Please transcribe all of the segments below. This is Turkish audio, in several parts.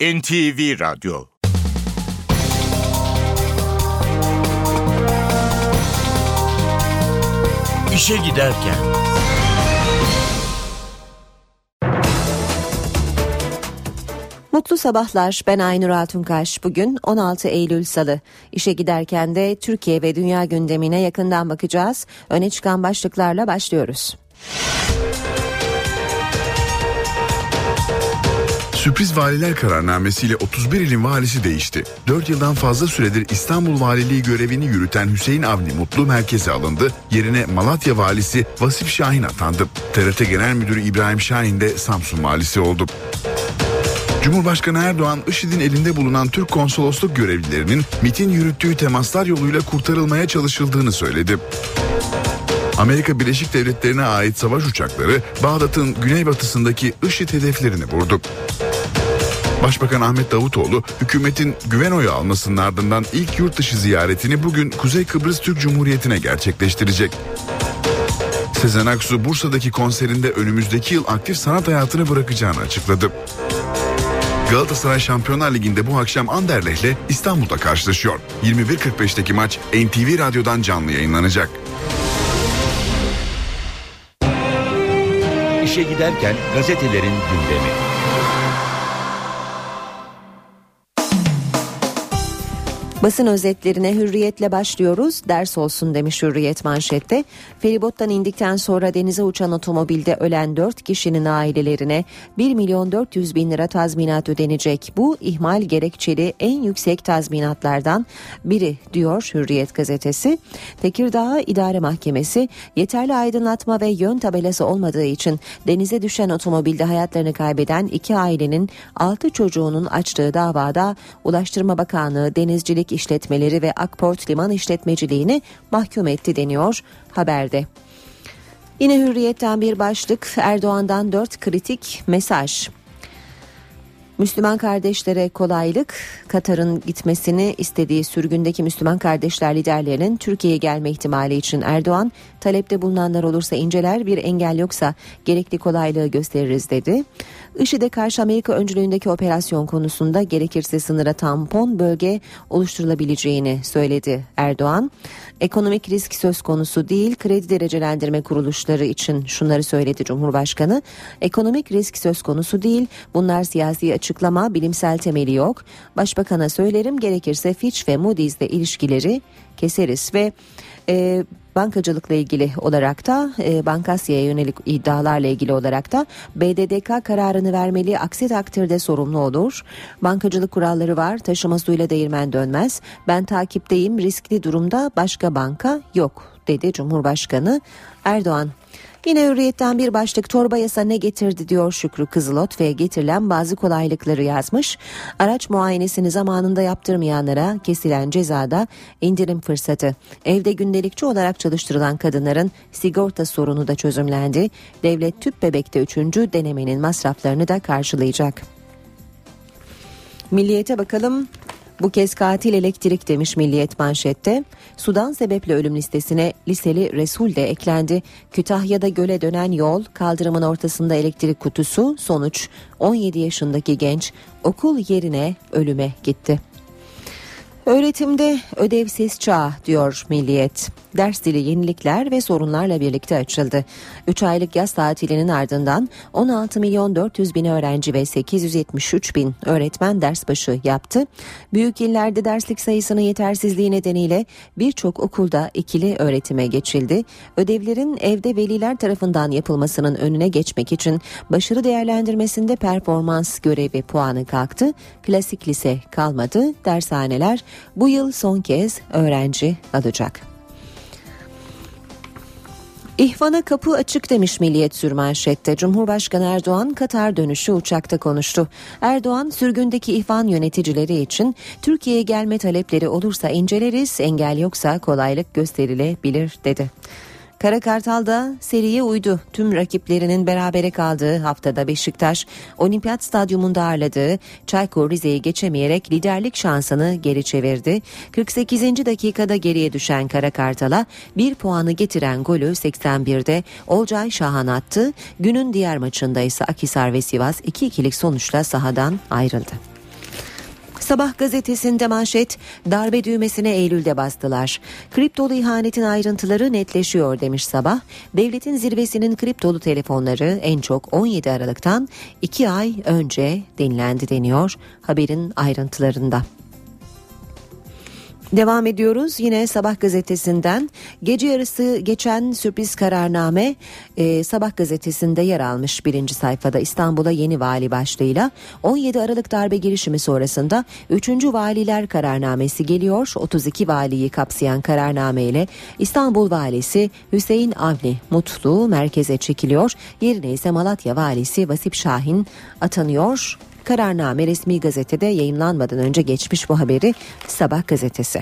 NTV Radyo İşe Giderken Mutlu sabahlar. Ben Aynur Altunkaş. Bugün 16 Eylül Salı. İşe giderken de Türkiye ve dünya gündemine yakından bakacağız. Öne çıkan başlıklarla başlıyoruz. Sürpriz valiler kararnamesiyle 31 ilin valisi değişti. 4 yıldan fazla süredir İstanbul Valiliği görevini yürüten Hüseyin Avni Mutlu merkeze alındı. Yerine Malatya valisi Vasif Şahin atandı. TRT Genel Müdürü İbrahim Şahin de Samsun valisi oldu. Cumhurbaşkanı Erdoğan, IŞİD'in elinde bulunan Türk konsolosluk görevlilerinin MIT'in yürüttüğü temaslar yoluyla kurtarılmaya çalışıldığını söyledi. Amerika Birleşik Devletleri'ne ait savaş uçakları Bağdat'ın güneybatısındaki IŞİD hedeflerini vurdu. Başbakan Ahmet Davutoğlu hükümetin güven oyu almasının ardından ilk yurt dışı ziyaretini bugün Kuzey Kıbrıs Türk Cumhuriyeti'ne gerçekleştirecek. Sezen Aksu Bursa'daki konserinde önümüzdeki yıl aktif sanat hayatını bırakacağını açıkladı. Galatasaray Şampiyonlar Ligi'nde bu akşam Anderlecht'le İstanbul'da karşılaşıyor. 21.45'teki maç NTV Radyo'dan canlı yayınlanacak. İşe Giderken gazetelerin gündemi. Basın özetlerine hürriyetle başlıyoruz. Ders olsun demiş hürriyet manşette. Feribottan indikten sonra denize uçan otomobilde ölen 4 kişinin ailelerine 1 milyon 400 bin lira tazminat ödenecek. Bu ihmal gerekçeli en yüksek tazminatlardan biri diyor Hürriyet gazetesi. Tekirdağ İdare Mahkemesi yeterli aydınlatma ve yön tabelası olmadığı için denize düşen otomobilde hayatlarını kaybeden iki ailenin 6 çocuğunun açtığı davada Ulaştırma Bakanlığı Denizcilik işletmeleri ve Akport liman işletmeciliğini mahkum etti deniyor haberde. Yine hürriyetten bir başlık Erdoğan'dan dört kritik mesaj. Müslüman kardeşlere kolaylık, Katar'ın gitmesini istediği sürgündeki Müslüman kardeşler liderlerinin Türkiye'ye gelme ihtimali için Erdoğan, talepte bulunanlar olursa inceler, bir engel yoksa gerekli kolaylığı gösteririz dedi. IŞİD'e karşı Amerika öncülüğündeki operasyon konusunda gerekirse sınıra tampon bölge oluşturulabileceğini söyledi Erdoğan. Ekonomik risk söz konusu değil, kredi derecelendirme kuruluşları için şunları söyledi Cumhurbaşkanı. Ekonomik risk söz konusu değil, bunlar siyasi açıklama, bilimsel temeli yok. Başbakan'a söylerim gerekirse Fitch ve Moody's'le ilişkileri keseriz ve e, bankacılıkla ilgili olarak da e, Bankasya'ya yönelik iddialarla ilgili olarak da BDDK kararını vermeli aksi takdirde sorumlu olur. Bankacılık kuralları var taşıma suyla değirmen dönmez. Ben takipteyim riskli durumda başka banka yok dedi Cumhurbaşkanı Erdoğan. Yine hürriyetten bir başlık torba yasa ne getirdi diyor Şükrü Kızılot ve getirilen bazı kolaylıkları yazmış. Araç muayenesini zamanında yaptırmayanlara kesilen cezada indirim fırsatı. Evde gündelikçi olarak çalıştırılan kadınların sigorta sorunu da çözümlendi. Devlet tüp bebekte üçüncü denemenin masraflarını da karşılayacak. Milliyete bakalım. Bu kez katil elektrik demiş Milliyet manşette. Sudan sebeple ölüm listesine liseli Resul de eklendi. Kütahya'da göle dönen yol, kaldırımın ortasında elektrik kutusu, sonuç 17 yaşındaki genç okul yerine ölüme gitti. Öğretimde ödevsiz çağ diyor Milliyet. Ders dili yenilikler ve sorunlarla birlikte açıldı. 3 aylık yaz tatilinin ardından 16 milyon 400 bin öğrenci ve 873 bin öğretmen ders başı yaptı. Büyük illerde derslik sayısının yetersizliği nedeniyle birçok okulda ikili öğretime geçildi. Ödevlerin evde veliler tarafından yapılmasının önüne geçmek için başarı değerlendirmesinde performans görevi puanı kalktı. Klasik lise kalmadı. Dershaneler bu yıl son kez öğrenci alacak. İhvana kapı açık demiş Milliyet sürmanşette. Cumhurbaşkanı Erdoğan Katar dönüşü uçakta konuştu. Erdoğan sürgündeki ihvan yöneticileri için Türkiye'ye gelme talepleri olursa inceleriz, engel yoksa kolaylık gösterilebilir dedi. Kara Kartal da seriye uydu. Tüm rakiplerinin berabere kaldığı haftada Beşiktaş Olimpiyat Stadyumunda ağırladığı Çaykur Rize'yi geçemeyerek liderlik şansını geri çevirdi. 48. dakikada geriye düşen Kara Kartal'a bir puanı getiren golü 81'de Olcay Şahan attı. Günün diğer maçında ise Akisar ve Sivas 2-2'lik sonuçla sahadan ayrıldı. Sabah gazetesinde manşet darbe düğmesine Eylül'de bastılar. Kriptolu ihanetin ayrıntıları netleşiyor demiş Sabah. Devletin zirvesinin kriptolu telefonları en çok 17 Aralık'tan 2 ay önce dinlendi deniyor haberin ayrıntılarında. Devam ediyoruz yine Sabah gazetesinden. Gece yarısı geçen sürpriz kararname e, Sabah gazetesinde yer almış birinci sayfada İstanbul'a yeni vali başlığıyla. 17 Aralık darbe girişimi sonrasında 3. valiler kararnamesi geliyor. 32 valiyi kapsayan kararname ile İstanbul valisi Hüseyin Avni Mutlu merkeze çekiliyor. Yerine ise Malatya valisi Vasip Şahin atanıyor Kararname resmi gazetede yayınlanmadan önce geçmiş bu haberi Sabah gazetesi.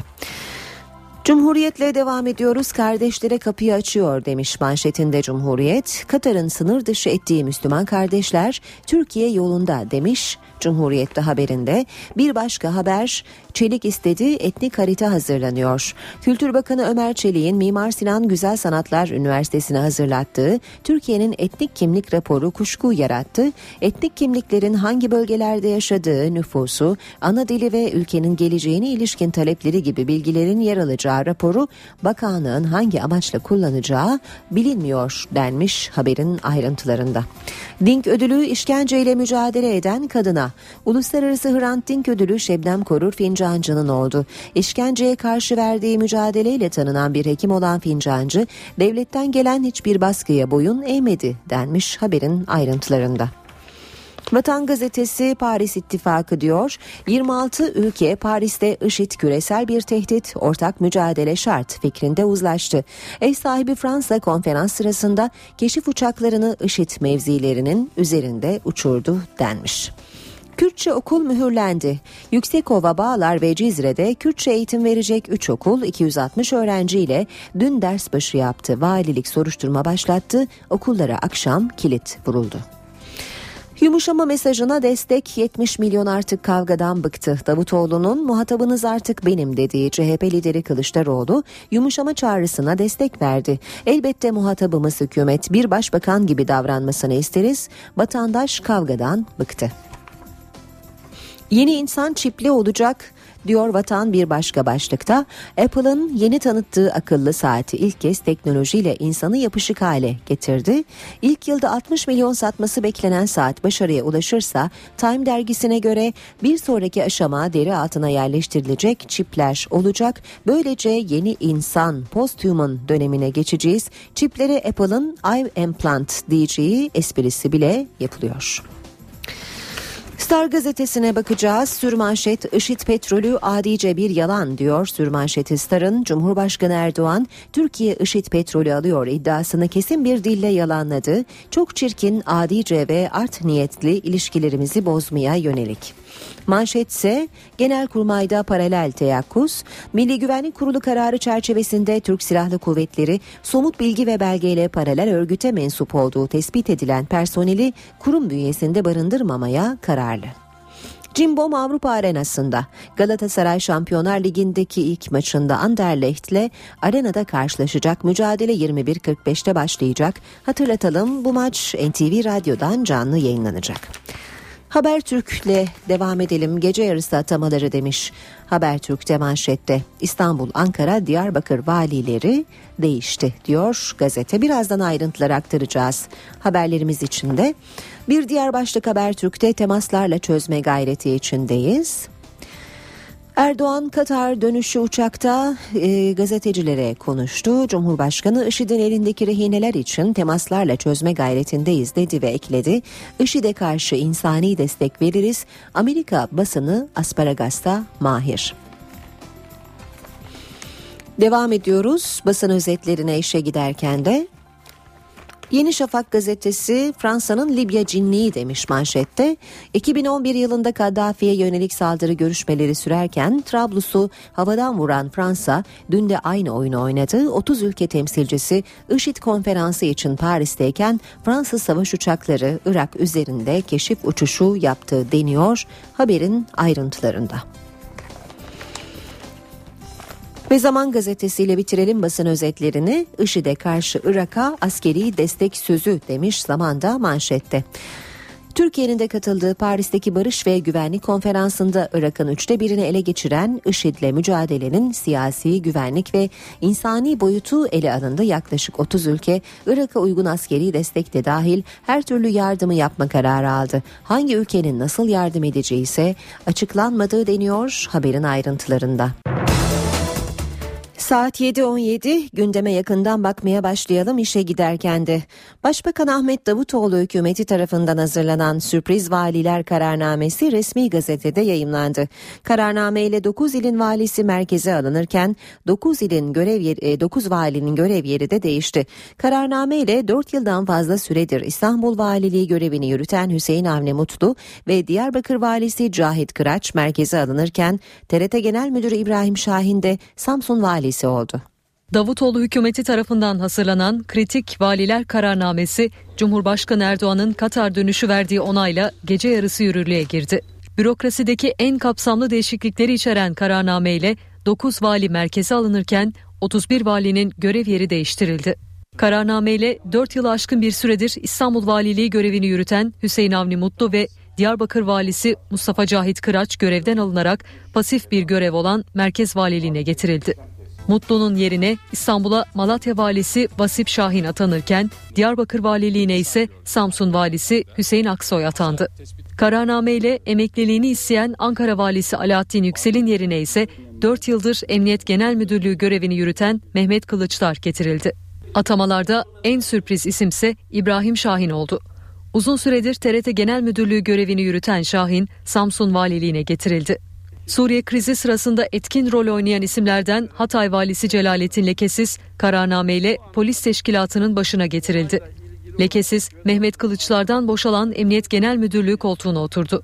Cumhuriyetle devam ediyoruz. Kardeşlere kapıyı açıyor demiş manşetinde Cumhuriyet. Katar'ın sınır dışı ettiği Müslüman kardeşler Türkiye yolunda demiş. Cumhuriyet'te haberinde bir başka haber Çelik istedi etnik harita hazırlanıyor. Kültür Bakanı Ömer Çelik'in Mimar Sinan Güzel Sanatlar Üniversitesi'ne hazırlattığı Türkiye'nin etnik kimlik raporu kuşku yarattı. Etnik kimliklerin hangi bölgelerde yaşadığı, nüfusu, ana dili ve ülkenin geleceğine ilişkin talepleri gibi bilgilerin yer alacağı raporu bakanlığın hangi amaçla kullanacağı bilinmiyor denmiş haberin ayrıntılarında. Dink ödülü işkenceyle mücadele eden kadına Uluslararası Hrant Dink ödülü Şebnem Korur Fincancı'nın oldu. İşkenceye karşı verdiği mücadeleyle tanınan bir hekim olan Fincancı, devletten gelen hiçbir baskıya boyun eğmedi denmiş haberin ayrıntılarında. Vatan Gazetesi Paris İttifakı diyor 26 ülke Paris'te IŞİD küresel bir tehdit ortak mücadele şart fikrinde uzlaştı. Ev sahibi Fransa konferans sırasında keşif uçaklarını IŞİD mevzilerinin üzerinde uçurdu denmiş. Kürtçe okul mühürlendi. Yüksekova, Bağlar ve Cizre'de Kürtçe eğitim verecek 3 okul 260 öğrenciyle dün ders başı yaptı. Valilik soruşturma başlattı. Okullara akşam kilit vuruldu. Yumuşama mesajına destek 70 milyon artık kavgadan bıktı. Davutoğlu'nun muhatabınız artık benim dediği CHP lideri Kılıçdaroğlu yumuşama çağrısına destek verdi. Elbette muhatabımız hükümet bir başbakan gibi davranmasını isteriz. Vatandaş kavgadan bıktı. Yeni insan çipli olacak diyor Vatan bir başka başlıkta. Apple'ın yeni tanıttığı akıllı saati ilk kez teknolojiyle insanı yapışık hale getirdi. İlk yılda 60 milyon satması beklenen saat başarıya ulaşırsa Time dergisine göre bir sonraki aşama deri altına yerleştirilecek çipler olacak. Böylece yeni insan post-human dönemine geçeceğiz. Çipleri Apple'ın iImplant diyeceği esprisi bile yapılıyor. Star gazetesine bakacağız. Sürmanşet IŞİD petrolü adice bir yalan diyor. Sürmanşeti Star'ın Cumhurbaşkanı Erdoğan Türkiye IŞİD petrolü alıyor iddiasını kesin bir dille yalanladı. Çok çirkin, adice ve art niyetli ilişkilerimizi bozmaya yönelik. Manşet ise Genelkurmay'da paralel teyakkuz, Milli Güvenlik Kurulu kararı çerçevesinde Türk Silahlı Kuvvetleri somut bilgi ve belgeyle paralel örgüte mensup olduğu tespit edilen personeli kurum bünyesinde barındırmamaya kararlı. Cimbom Avrupa Arenası'nda Galatasaray Şampiyonlar Ligi'ndeki ilk maçında Anderlecht'le arenada karşılaşacak mücadele 21.45'te başlayacak. Hatırlatalım bu maç NTV Radyo'dan canlı yayınlanacak. Habertürk'le devam edelim. Gece yarısı atamaları demiş. Habertürk'te manşette İstanbul, Ankara, Diyarbakır valileri değişti diyor gazete. Birazdan ayrıntılar aktaracağız haberlerimiz içinde. Bir diğer başlık Habertürk'te temaslarla çözme gayreti içindeyiz. Erdoğan Katar dönüşü uçakta e, gazetecilere konuştu. Cumhurbaşkanı IŞİD'in elindeki rehineler için temaslarla çözme gayretindeyiz dedi ve ekledi. IŞİD'e karşı insani destek veririz. Amerika basını asparagasta mahir. Devam ediyoruz basın özetlerine işe giderken de Yeni Şafak gazetesi Fransa'nın Libya cinliği demiş manşette. 2011 yılında Kaddafi'ye yönelik saldırı görüşmeleri sürerken Trablus'u havadan vuran Fransa dün de aynı oyunu oynadı. 30 ülke temsilcisi IŞİD konferansı için Paris'teyken Fransız savaş uçakları Irak üzerinde keşif uçuşu yaptı deniyor haberin ayrıntılarında. Ve Zaman gazetesiyle bitirelim basın özetlerini. IŞİD'e karşı Irak'a askeri destek sözü demiş zamanda manşette. Türkiye'nin de katıldığı Paris'teki Barış ve Güvenlik Konferansı'nda Irak'ın üçte birini ele geçiren IŞİD'le mücadelenin siyasi, güvenlik ve insani boyutu ele alındı. Yaklaşık 30 ülke Irak'a uygun askeri destek de dahil her türlü yardımı yapma kararı aldı. Hangi ülkenin nasıl yardım edeceği ise açıklanmadığı deniyor haberin ayrıntılarında. Saat 7.17 gündeme yakından bakmaya başlayalım işe giderken de. Başbakan Ahmet Davutoğlu hükümeti tarafından hazırlanan sürpriz valiler kararnamesi resmi gazetede yayımlandı. Kararname ile 9 ilin valisi merkeze alınırken 9 ilin görev yeri, 9 valinin görev yeri de değişti. Kararname ile 4 yıldan fazla süredir İstanbul Valiliği görevini yürüten Hüseyin Avni Mutlu ve Diyarbakır valisi Cahit Kıraç merkeze alınırken TRT Genel Müdürü İbrahim Şahin de Samsun valisi üyesi oldu. Davutoğlu hükümeti tarafından hazırlanan kritik valiler kararnamesi Cumhurbaşkanı Erdoğan'ın Katar dönüşü verdiği onayla gece yarısı yürürlüğe girdi. Bürokrasideki en kapsamlı değişiklikleri içeren kararname ile 9 vali merkeze alınırken 31 valinin görev yeri değiştirildi. Kararname ile 4 yıl aşkın bir süredir İstanbul Valiliği görevini yürüten Hüseyin Avni Mutlu ve Diyarbakır Valisi Mustafa Cahit Kıraç görevden alınarak pasif bir görev olan Merkez Valiliğine getirildi. Mutlu'nun yerine İstanbul'a Malatya Valisi Vasip Şahin atanırken Diyarbakır Valiliğine ise Samsun Valisi Hüseyin Aksoy atandı. Kararname ile emekliliğini isteyen Ankara Valisi Alaaddin Yüksel'in yerine ise 4 yıldır Emniyet Genel Müdürlüğü görevini yürüten Mehmet Kılıçlar getirildi. Atamalarda en sürpriz isimse İbrahim Şahin oldu. Uzun süredir TRT Genel Müdürlüğü görevini yürüten Şahin, Samsun Valiliğine getirildi. Suriye krizi sırasında etkin rol oynayan isimlerden Hatay valisi Celalettin Lekesiz kararnameyle polis teşkilatının başına getirildi. Lekesiz Mehmet Kılıçlar'dan boşalan Emniyet Genel Müdürlüğü koltuğuna oturdu.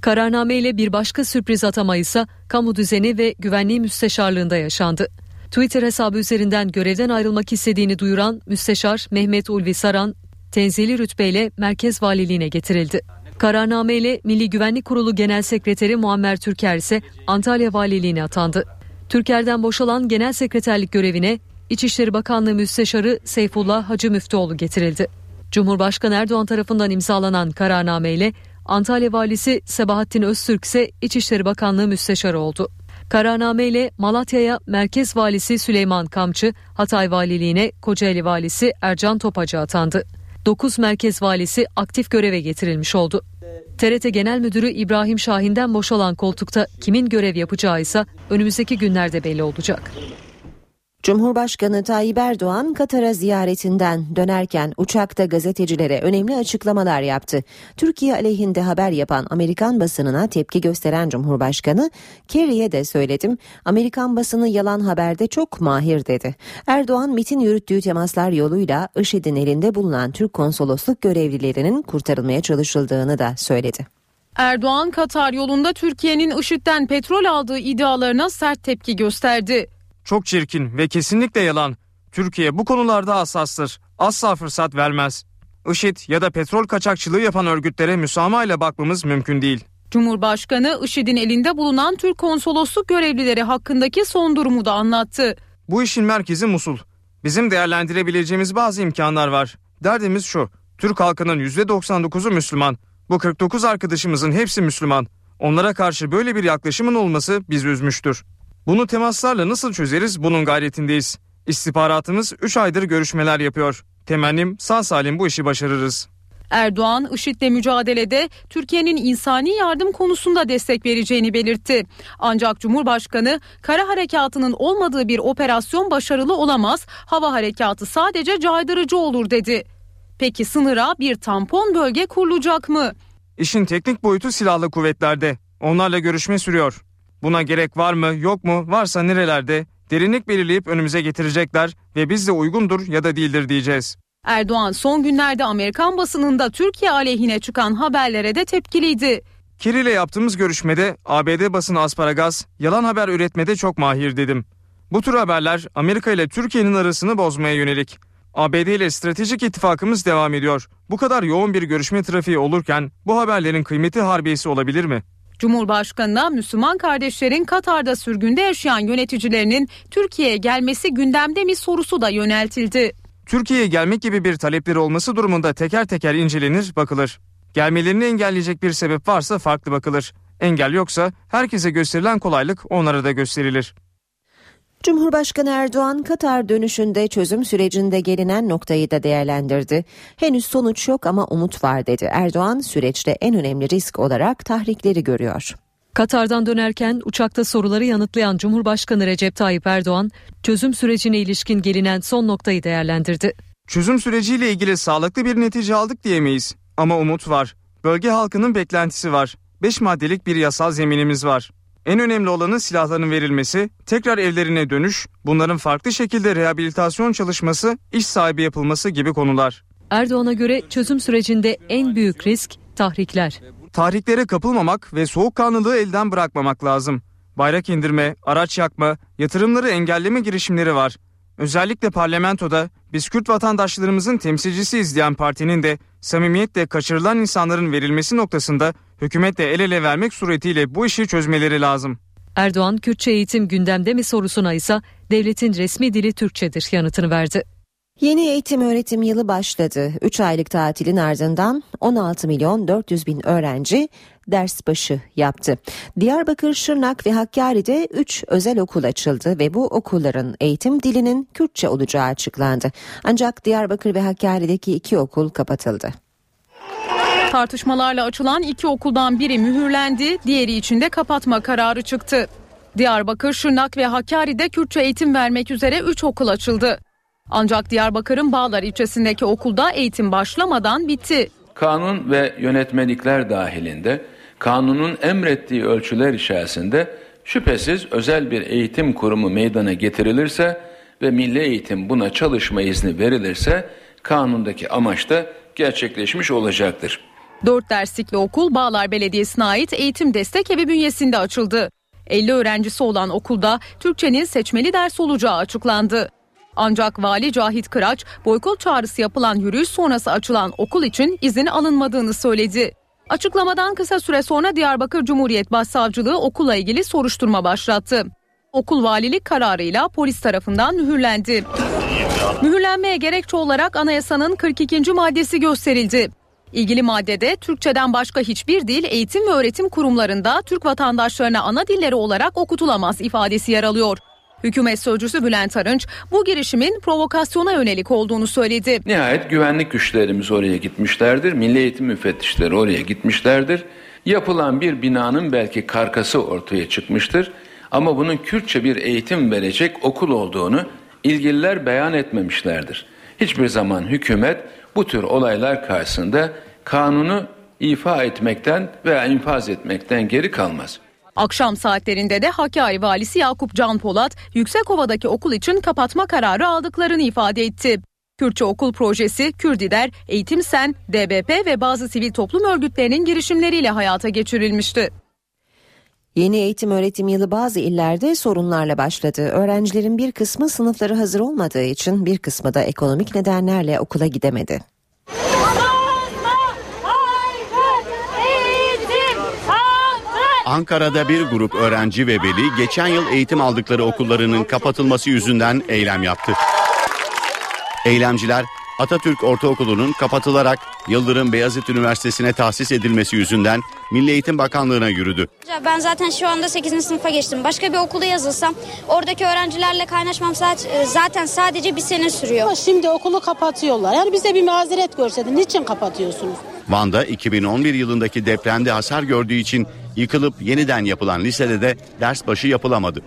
Kararnameyle bir başka sürpriz atama ise kamu düzeni ve güvenliği müsteşarlığında yaşandı. Twitter hesabı üzerinden görevden ayrılmak istediğini duyuran müsteşar Mehmet Ulvi Saran tenzili rütbeyle merkez valiliğine getirildi. Kararname ile Milli Güvenlik Kurulu Genel Sekreteri Muammer Türker ise Antalya Valiliğine atandı. Türker'den boşalan genel sekreterlik görevine İçişleri Bakanlığı Müsteşarı Seyfullah Hacı Müftüoğlu getirildi. Cumhurbaşkanı Erdoğan tarafından imzalanan kararname ile Antalya Valisi Sebahattin Öztürk ise İçişleri Bakanlığı Müsteşarı oldu. Kararname ile Malatya'ya Merkez Valisi Süleyman Kamçı, Hatay Valiliğine Kocaeli Valisi Ercan Topacı atandı. 9 merkez valisi aktif göreve getirilmiş oldu. TRT Genel Müdürü İbrahim Şahin'den boşalan koltukta kimin görev yapacağı ise önümüzdeki günlerde belli olacak. Cumhurbaşkanı Tayyip Erdoğan Katar'a ziyaretinden dönerken uçakta gazetecilere önemli açıklamalar yaptı. Türkiye aleyhinde haber yapan Amerikan basınına tepki gösteren Cumhurbaşkanı, Kerry'e de söyledim, Amerikan basını yalan haberde çok mahir dedi. Erdoğan MIT'in yürüttüğü temaslar yoluyla IŞİD'in elinde bulunan Türk konsolosluk görevlilerinin kurtarılmaya çalışıldığını da söyledi. Erdoğan Katar yolunda Türkiye'nin IŞİD'den petrol aldığı iddialarına sert tepki gösterdi. Çok çirkin ve kesinlikle yalan. Türkiye bu konularda hassastır. Asla fırsat vermez. IŞİD ya da petrol kaçakçılığı yapan örgütlere müsamaha ile bakmamız mümkün değil. Cumhurbaşkanı IŞİD'in elinde bulunan Türk konsolosluk görevlileri hakkındaki son durumu da anlattı. Bu işin merkezi Musul. Bizim değerlendirebileceğimiz bazı imkanlar var. Derdimiz şu. Türk halkının %99'u Müslüman. Bu 49 arkadaşımızın hepsi Müslüman. Onlara karşı böyle bir yaklaşımın olması bizi üzmüştür. Bunu temaslarla nasıl çözeriz bunun gayretindeyiz. İstihbaratımız 3 aydır görüşmeler yapıyor. Temennim sağ salim bu işi başarırız. Erdoğan, IŞİD'le mücadelede Türkiye'nin insani yardım konusunda destek vereceğini belirtti. Ancak Cumhurbaşkanı kara harekatının olmadığı bir operasyon başarılı olamaz, hava harekatı sadece caydırıcı olur dedi. Peki sınıra bir tampon bölge kurulacak mı? İşin teknik boyutu silahlı kuvvetlerde. Onlarla görüşme sürüyor. Buna gerek var mı yok mu varsa nerelerde derinlik belirleyip önümüze getirecekler ve biz de uygundur ya da değildir diyeceğiz. Erdoğan son günlerde Amerikan basınında Türkiye aleyhine çıkan haberlere de tepkiliydi. Kiri ile yaptığımız görüşmede ABD basını asparagas yalan haber üretmede çok mahir dedim. Bu tür haberler Amerika ile Türkiye'nin arasını bozmaya yönelik. ABD ile stratejik ittifakımız devam ediyor. Bu kadar yoğun bir görüşme trafiği olurken bu haberlerin kıymeti harbiyesi olabilir mi? Cumhurbaşkanına Müslüman kardeşlerin Katar'da sürgünde yaşayan yöneticilerinin Türkiye'ye gelmesi gündemde mi sorusu da yöneltildi. Türkiye'ye gelmek gibi bir talepleri olması durumunda teker teker incelenir, bakılır. Gelmelerini engelleyecek bir sebep varsa farklı bakılır. Engel yoksa herkese gösterilen kolaylık onlara da gösterilir. Cumhurbaşkanı Erdoğan Katar dönüşünde çözüm sürecinde gelinen noktayı da değerlendirdi. Henüz sonuç yok ama umut var dedi. Erdoğan süreçte en önemli risk olarak tahrikleri görüyor. Katar'dan dönerken uçakta soruları yanıtlayan Cumhurbaşkanı Recep Tayyip Erdoğan çözüm sürecine ilişkin gelinen son noktayı değerlendirdi. Çözüm süreciyle ilgili sağlıklı bir netice aldık diyemeyiz ama umut var. Bölge halkının beklentisi var. 5 maddelik bir yasal zeminimiz var. En önemli olanı silahların verilmesi, tekrar evlerine dönüş, bunların farklı şekilde rehabilitasyon çalışması, iş sahibi yapılması gibi konular. Erdoğan'a göre çözüm sürecinde en büyük risk tahrikler. Tahriklere kapılmamak ve soğukkanlılığı elden bırakmamak lazım. Bayrak indirme, araç yakma, yatırımları engelleme girişimleri var. Özellikle parlamentoda biz Kürt vatandaşlarımızın temsilcisiyiz diyen partinin de samimiyetle kaçırılan insanların verilmesi noktasında hükümetle el ele vermek suretiyle bu işi çözmeleri lazım. Erdoğan Kürtçe eğitim gündemde mi sorusuna ise devletin resmi dili Türkçedir yanıtını verdi. Yeni eğitim öğretim yılı başladı. 3 aylık tatilin ardından 16 milyon 400 bin öğrenci ders başı yaptı. Diyarbakır, Şırnak ve Hakkari'de 3 özel okul açıldı ve bu okulların eğitim dilinin Kürtçe olacağı açıklandı. Ancak Diyarbakır ve Hakkari'deki iki okul kapatıldı. Tartışmalarla açılan iki okuldan biri mühürlendi, diğeri için de kapatma kararı çıktı. Diyarbakır, Şırnak ve Hakkari'de Kürtçe eğitim vermek üzere 3 okul açıldı. Ancak Diyarbakır'ın Bağlar ilçesindeki okulda eğitim başlamadan bitti. Kanun ve yönetmelikler dahilinde kanunun emrettiği ölçüler içerisinde şüphesiz özel bir eğitim kurumu meydana getirilirse ve milli eğitim buna çalışma izni verilirse kanundaki amaç da gerçekleşmiş olacaktır. Dört derslikli okul Bağlar Belediyesi'ne ait eğitim destek evi bünyesinde açıldı. 50 öğrencisi olan okulda Türkçenin seçmeli ders olacağı açıklandı. Ancak Vali Cahit Kıraç boykot çağrısı yapılan yürüyüş sonrası açılan okul için izin alınmadığını söyledi. Açıklamadan kısa süre sonra Diyarbakır Cumhuriyet Başsavcılığı okulla ilgili soruşturma başlattı. Okul valilik kararıyla polis tarafından mühürlendi. Mühürlenmeye gerekçe olarak anayasanın 42. maddesi gösterildi. İlgili maddede Türkçeden başka hiçbir dil eğitim ve öğretim kurumlarında Türk vatandaşlarına ana dilleri olarak okutulamaz ifadesi yer alıyor. Hükümet sözcüsü Bülent Arınç bu girişimin provokasyona yönelik olduğunu söyledi. Nihayet güvenlik güçlerimiz oraya gitmişlerdir. Milli eğitim müfettişleri oraya gitmişlerdir. Yapılan bir binanın belki karkası ortaya çıkmıştır. Ama bunun Kürtçe bir eğitim verecek okul olduğunu ilgililer beyan etmemişlerdir. Hiçbir zaman hükümet bu tür olaylar karşısında kanunu ifa etmekten veya infaz etmekten geri kalmaz. Akşam saatlerinde de Hakkari valisi Yakup Can Polat Yüksekova'daki okul için kapatma kararı aldıklarını ifade etti. Kürtçe okul projesi Kürdider, Eğitim Sen, DBP ve bazı sivil toplum örgütlerinin girişimleriyle hayata geçirilmişti. Yeni eğitim öğretim yılı bazı illerde sorunlarla başladı. Öğrencilerin bir kısmı sınıfları hazır olmadığı için bir kısmı da ekonomik nedenlerle okula gidemedi. Ankara'da bir grup öğrenci ve veli geçen yıl eğitim aldıkları okullarının kapatılması yüzünden eylem yaptı. Eylemciler Atatürk Ortaokulu'nun kapatılarak Yıldırım Beyazıt Üniversitesi'ne tahsis edilmesi yüzünden Milli Eğitim Bakanlığı'na yürüdü. Ben zaten şu anda 8. sınıfa geçtim. Başka bir okula yazılsam oradaki öğrencilerle kaynaşmam zaten sadece bir sene sürüyor. Şimdi okulu kapatıyorlar. Yani bize bir mazeret görseydin. Niçin kapatıyorsunuz? Van'da 2011 yılındaki depremde hasar gördüğü için yıkılıp yeniden yapılan lisede de ders başı yapılamadı.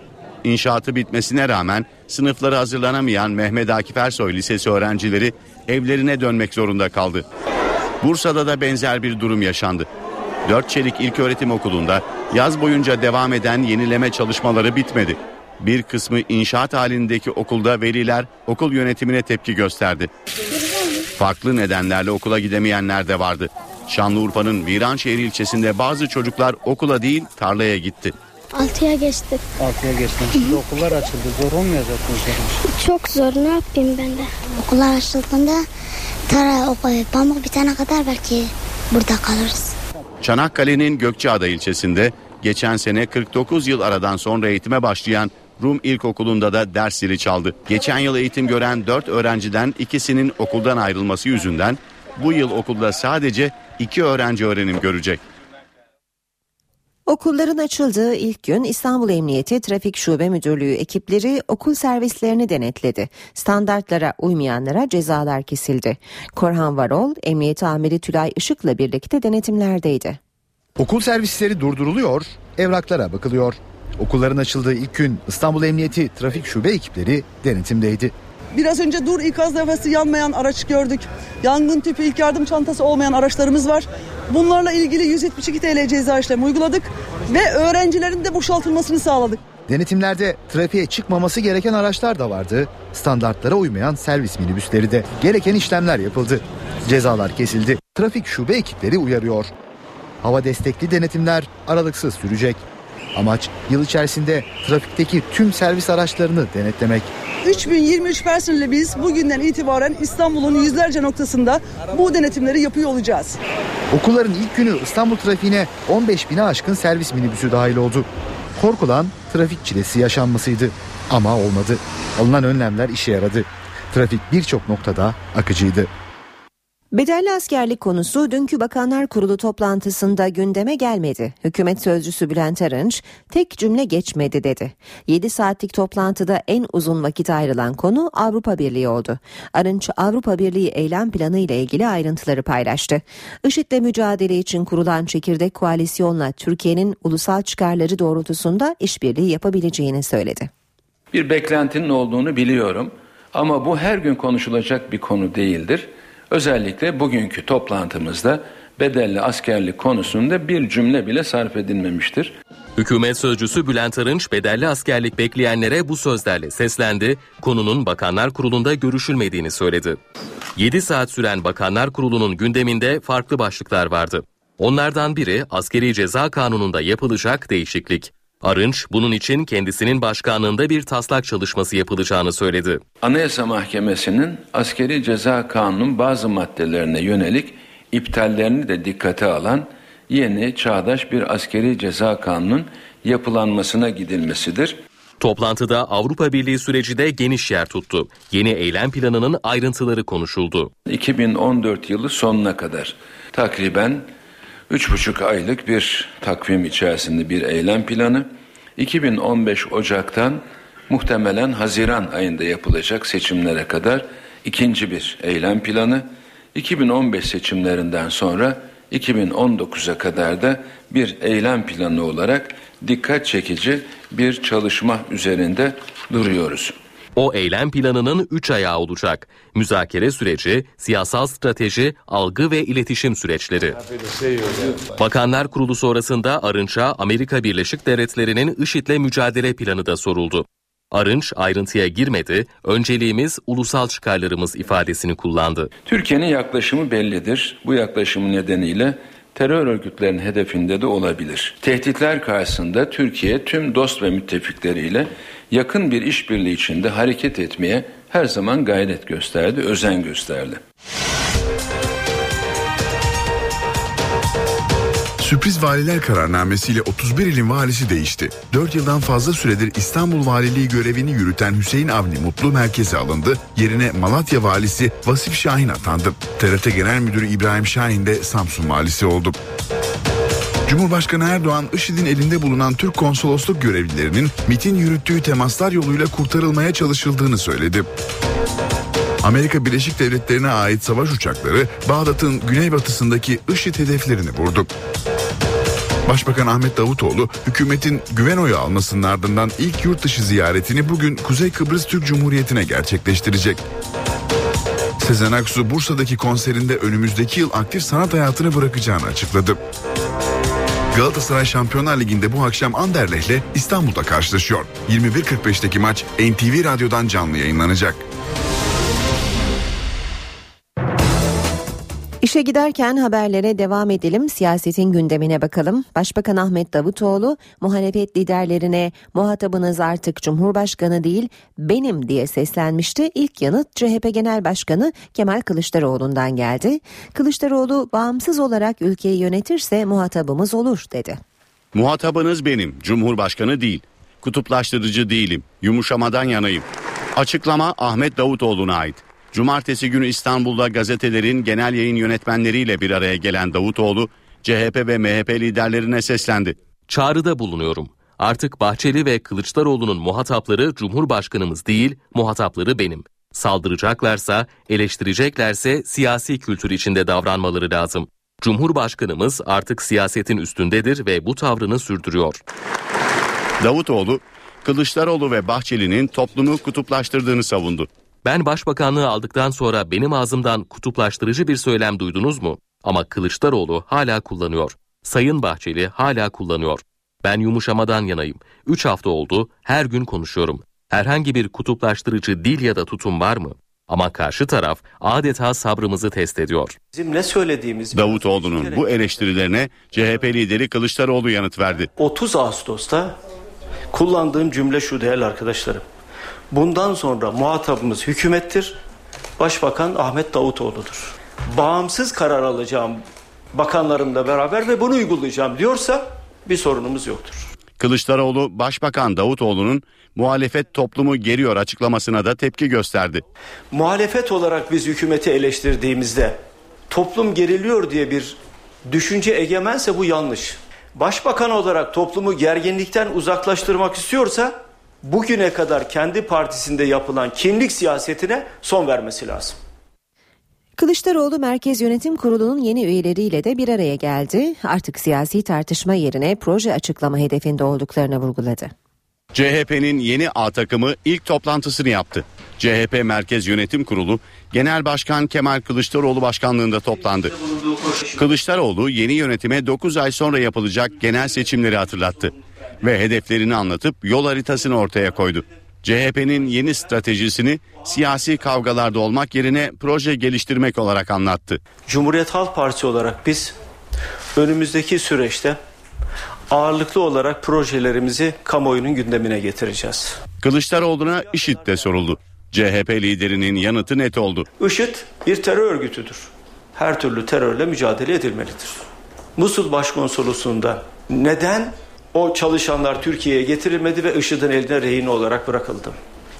İnşaatı bitmesine rağmen sınıfları hazırlanamayan Mehmet Akif Ersoy Lisesi öğrencileri evlerine dönmek zorunda kaldı. Bursa'da da benzer bir durum yaşandı. Dört Çelik İlköğretim Okulu'nda yaz boyunca devam eden yenileme çalışmaları bitmedi. Bir kısmı inşaat halindeki okulda veliler okul yönetimine tepki gösterdi. Farklı nedenlerle okula gidemeyenler de vardı. Şanlıurfa'nın Viranşehir ilçesinde bazı çocuklar okula değil tarlaya gitti. 6'ya geçtim. 6'ya geçtim. Şimdi okullar açıldı. Zor olmayacak mı Çok zor. Ne yapayım ben de? Okullar açıldığında tara pamuk bitene kadar belki burada kalırız. Çanakkale'nin Gökçeada ilçesinde geçen sene 49 yıl aradan sonra eğitime başlayan Rum İlkokulu'nda da ders zili çaldı. Geçen yıl eğitim gören 4 öğrenciden ikisinin okuldan ayrılması yüzünden bu yıl okulda sadece iki öğrenci öğrenim görecek. Okulların açıldığı ilk gün İstanbul Emniyeti Trafik Şube Müdürlüğü ekipleri okul servislerini denetledi. Standartlara uymayanlara cezalar kesildi. Korhan Varol, Emniyet Amiri Tülay Işık'la birlikte denetimlerdeydi. Okul servisleri durduruluyor, evraklara bakılıyor. Okulların açıldığı ilk gün İstanbul Emniyeti Trafik Şube ekipleri denetimdeydi. Biraz önce dur ikaz levhası yanmayan araç gördük. Yangın tüpü ilk yardım çantası olmayan araçlarımız var. Bunlarla ilgili 172 TL ceza işlemi uyguladık ve öğrencilerin de boşaltılmasını sağladık. Denetimlerde trafiğe çıkmaması gereken araçlar da vardı. Standartlara uymayan servis minibüsleri de gereken işlemler yapıldı. Cezalar kesildi. Trafik şube ekipleri uyarıyor. Hava destekli denetimler aralıksız sürecek. Amaç yıl içerisinde trafikteki tüm servis araçlarını denetlemek. 3023 personelle biz bugünden itibaren İstanbul'un yüzlerce noktasında bu denetimleri yapıyor olacağız. Okulların ilk günü İstanbul trafiğine 15 bine aşkın servis minibüsü dahil oldu. Korkulan trafik çilesi yaşanmasıydı ama olmadı. Alınan önlemler işe yaradı. Trafik birçok noktada akıcıydı. Bedelli askerlik konusu dünkü Bakanlar Kurulu toplantısında gündeme gelmedi. Hükümet sözcüsü Bülent Arınç tek cümle geçmedi dedi. 7 saatlik toplantıda en uzun vakit ayrılan konu Avrupa Birliği oldu. Arınç Avrupa Birliği eylem planı ile ilgili ayrıntıları paylaştı. IŞİD'le mücadele için kurulan çekirdek koalisyonla Türkiye'nin ulusal çıkarları doğrultusunda işbirliği yapabileceğini söyledi. Bir beklentinin olduğunu biliyorum ama bu her gün konuşulacak bir konu değildir. Özellikle bugünkü toplantımızda bedelli askerlik konusunda bir cümle bile sarf edilmemiştir. Hükümet sözcüsü Bülent Arınç bedelli askerlik bekleyenlere bu sözlerle seslendi. Konunun Bakanlar Kurulu'nda görüşülmediğini söyledi. 7 saat süren Bakanlar Kurulu'nun gündeminde farklı başlıklar vardı. Onlardan biri askeri ceza kanununda yapılacak değişiklik. Arınç bunun için kendisinin başkanlığında bir taslak çalışması yapılacağını söyledi. Anayasa Mahkemesi'nin askeri ceza kanunun bazı maddelerine yönelik iptallerini de dikkate alan yeni çağdaş bir askeri ceza kanunun yapılanmasına gidilmesidir. Toplantıda Avrupa Birliği süreci de geniş yer tuttu. Yeni eylem planının ayrıntıları konuşuldu. 2014 yılı sonuna kadar takriben 3,5 aylık bir takvim içerisinde bir eylem planı. 2015 Ocak'tan muhtemelen Haziran ayında yapılacak seçimlere kadar ikinci bir eylem planı. 2015 seçimlerinden sonra 2019'a kadar da bir eylem planı olarak dikkat çekici bir çalışma üzerinde duruyoruz. O eylem planının 3 ayağı olacak. Müzakere süreci, siyasal strateji, algı ve iletişim süreçleri. Bakanlar Kurulu sonrasında Arınç'a Amerika Birleşik Devletleri'nin IŞİD'le mücadele planı da soruldu. Arınç ayrıntıya girmedi, önceliğimiz ulusal çıkarlarımız ifadesini kullandı. Türkiye'nin yaklaşımı bellidir. Bu yaklaşımı nedeniyle terör örgütlerinin hedefinde de olabilir. Tehditler karşısında Türkiye tüm dost ve müttefikleriyle yakın bir işbirliği içinde hareket etmeye her zaman gayret gösterdi, özen gösterdi. Sürpriz valiler kararnamesiyle 31 ilin valisi değişti. 4 yıldan fazla süredir İstanbul Valiliği görevini yürüten Hüseyin Avni Mutlu merkeze alındı. Yerine Malatya valisi Vasif Şahin atandı. TRT Genel Müdürü İbrahim Şahin de Samsun valisi oldu. Cumhurbaşkanı Erdoğan, IŞİD'in elinde bulunan Türk konsolosluk görevlilerinin MIT'in yürüttüğü temaslar yoluyla kurtarılmaya çalışıldığını söyledi. Amerika Birleşik Devletleri'ne ait savaş uçakları Bağdat'ın güneybatısındaki IŞİD hedeflerini vurdu. Başbakan Ahmet Davutoğlu hükümetin güven oyu almasının ardından ilk yurt dışı ziyaretini bugün Kuzey Kıbrıs Türk Cumhuriyeti'ne gerçekleştirecek. Sezen Aksu Bursa'daki konserinde önümüzdeki yıl aktif sanat hayatını bırakacağını açıkladı. Galatasaray Şampiyonlar Ligi'nde bu akşam Anderlecht'le İstanbul'da karşılaşıyor. 21.45'teki maç NTV Radyo'dan canlı yayınlanacak. İşe giderken haberlere devam edelim. Siyasetin gündemine bakalım. Başbakan Ahmet Davutoğlu muhalefet liderlerine muhatabınız artık Cumhurbaşkanı değil benim diye seslenmişti. İlk yanıt CHP Genel Başkanı Kemal Kılıçdaroğlu'ndan geldi. Kılıçdaroğlu bağımsız olarak ülkeyi yönetirse muhatabımız olur dedi. Muhatabınız benim, Cumhurbaşkanı değil. Kutuplaştırıcı değilim, yumuşamadan yanayım. Açıklama Ahmet Davutoğlu'na ait. Cumartesi günü İstanbul'da gazetelerin genel yayın yönetmenleriyle bir araya gelen Davutoğlu, CHP ve MHP liderlerine seslendi. Çağrıda bulunuyorum. Artık Bahçeli ve Kılıçdaroğlu'nun muhatapları Cumhurbaşkanımız değil, muhatapları benim. Saldıracaklarsa, eleştireceklerse siyasi kültür içinde davranmaları lazım. Cumhurbaşkanımız artık siyasetin üstündedir ve bu tavrını sürdürüyor. Davutoğlu, Kılıçdaroğlu ve Bahçeli'nin toplumu kutuplaştırdığını savundu. Ben başbakanlığı aldıktan sonra benim ağzımdan kutuplaştırıcı bir söylem duydunuz mu? Ama Kılıçdaroğlu hala kullanıyor. Sayın Bahçeli hala kullanıyor. Ben yumuşamadan yanayım. 3 hafta oldu, her gün konuşuyorum. Herhangi bir kutuplaştırıcı dil ya da tutum var mı? Ama karşı taraf adeta sabrımızı test ediyor. Bizim ne söylediğimiz Davutoğlu'nun bu eleştirilerine CHP lideri Kılıçdaroğlu yanıt verdi. 30 Ağustos'ta kullandığım cümle şu değerli arkadaşlarım. Bundan sonra muhatabımız hükümettir. Başbakan Ahmet Davutoğlu'dur. Bağımsız karar alacağım bakanlarımla beraber ve bunu uygulayacağım diyorsa bir sorunumuz yoktur. Kılıçdaroğlu Başbakan Davutoğlu'nun muhalefet toplumu geriyor açıklamasına da tepki gösterdi. Muhalefet olarak biz hükümeti eleştirdiğimizde toplum geriliyor diye bir düşünce egemense bu yanlış. Başbakan olarak toplumu gerginlikten uzaklaştırmak istiyorsa bugüne kadar kendi partisinde yapılan kimlik siyasetine son vermesi lazım. Kılıçdaroğlu Merkez Yönetim Kurulu'nun yeni üyeleriyle de bir araya geldi. Artık siyasi tartışma yerine proje açıklama hedefinde olduklarını vurguladı. CHP'nin yeni A takımı ilk toplantısını yaptı. CHP Merkez Yönetim Kurulu Genel Başkan Kemal Kılıçdaroğlu başkanlığında toplandı. Kılıçdaroğlu yeni yönetime 9 ay sonra yapılacak genel seçimleri hatırlattı ve hedeflerini anlatıp yol haritasını ortaya koydu. CHP'nin yeni stratejisini siyasi kavgalarda olmak yerine proje geliştirmek olarak anlattı. Cumhuriyet Halk Partisi olarak biz önümüzdeki süreçte ağırlıklı olarak projelerimizi kamuoyunun gündemine getireceğiz. Kılıçdaroğlu'na IŞİD de soruldu. CHP liderinin yanıtı net oldu. IŞİD bir terör örgütüdür. Her türlü terörle mücadele edilmelidir. Musul Başkonsolosluğu'nda neden o çalışanlar Türkiye'ye getirilmedi ve IŞİD'in eline rehin olarak bırakıldı?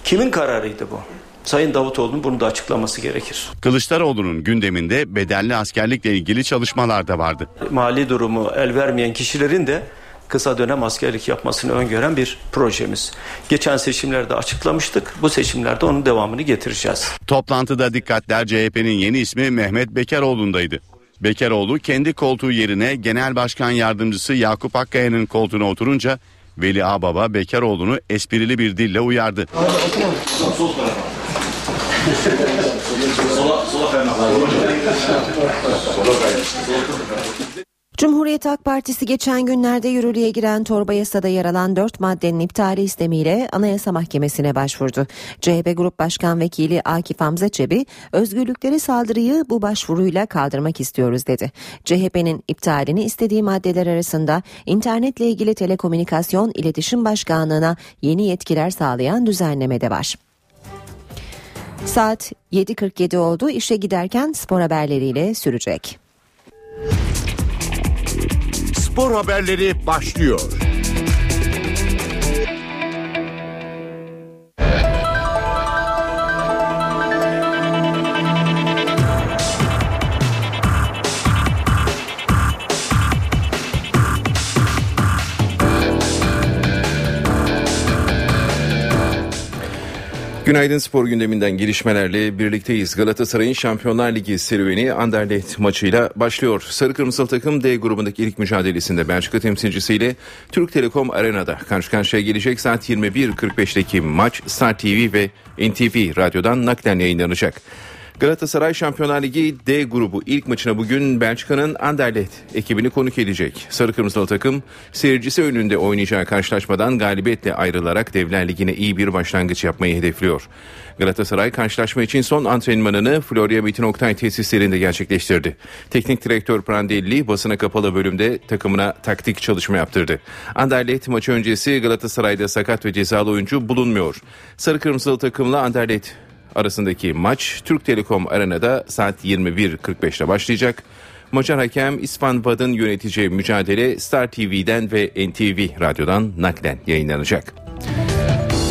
Kimin kararıydı bu? Sayın Davutoğlu'nun bunu da açıklaması gerekir. Kılıçdaroğlu'nun gündeminde bedelli askerlikle ilgili çalışmalar da vardı. Mali durumu el vermeyen kişilerin de kısa dönem askerlik yapmasını öngören bir projemiz. Geçen seçimlerde açıklamıştık. Bu seçimlerde onun devamını getireceğiz. Toplantıda dikkatler CHP'nin yeni ismi Mehmet Bekaroğlu'ndaydı. Bekaroğlu kendi koltuğu yerine Genel Başkan Yardımcısı Yakup Akkaya'nın koltuğuna oturunca Veli Ağbaba Bekaroğlu'nu esprili bir dille uyardı. Cumhuriyet Halk Partisi geçen günlerde yürürlüğe giren torba yasada yer alan 4 maddenin iptali istemiyle Anayasa Mahkemesi'ne başvurdu. CHP Grup Başkan Vekili Akif Hamza Çebi, özgürlükleri saldırıyı bu başvuruyla kaldırmak istiyoruz dedi. CHP'nin iptalini istediği maddeler arasında internetle ilgili telekomünikasyon iletişim başkanlığına yeni yetkiler sağlayan düzenleme de var. Saat 7.47 oldu. İşe giderken spor haberleriyle sürecek. Spor haberleri başlıyor. Günaydın spor gündeminden gelişmelerle birlikteyiz. Galatasaray'ın Şampiyonlar Ligi serüveni Anderlecht maçıyla başlıyor. Sarı Kırmızılı takım D grubundaki ilk mücadelesinde Belçika temsilcisiyle Türk Telekom Arena'da karşı karşıya gelecek saat 21.45'teki maç Star TV ve NTV radyodan naklen yayınlanacak. Galatasaray Şampiyonlar Ligi D grubu ilk maçına bugün Belçika'nın Anderlecht ekibini konuk edecek. Sarı Kırmızılı takım seyircisi önünde oynayacağı karşılaşmadan galibiyetle ayrılarak Devler Ligi'ne iyi bir başlangıç yapmayı hedefliyor. Galatasaray karşılaşma için son antrenmanını Florya Metin Oktay tesislerinde gerçekleştirdi. Teknik direktör Prandelli basına kapalı bölümde takımına taktik çalışma yaptırdı. Anderlecht maçı öncesi Galatasaray'da sakat ve cezalı oyuncu bulunmuyor. Sarı Kırmızılı takımla Anderlecht arasındaki maç Türk Telekom Arena'da saat 21.45'te başlayacak. Macar hakem İsvan Vad'ın yöneteceği mücadele Star TV'den ve NTV Radyo'dan naklen yayınlanacak.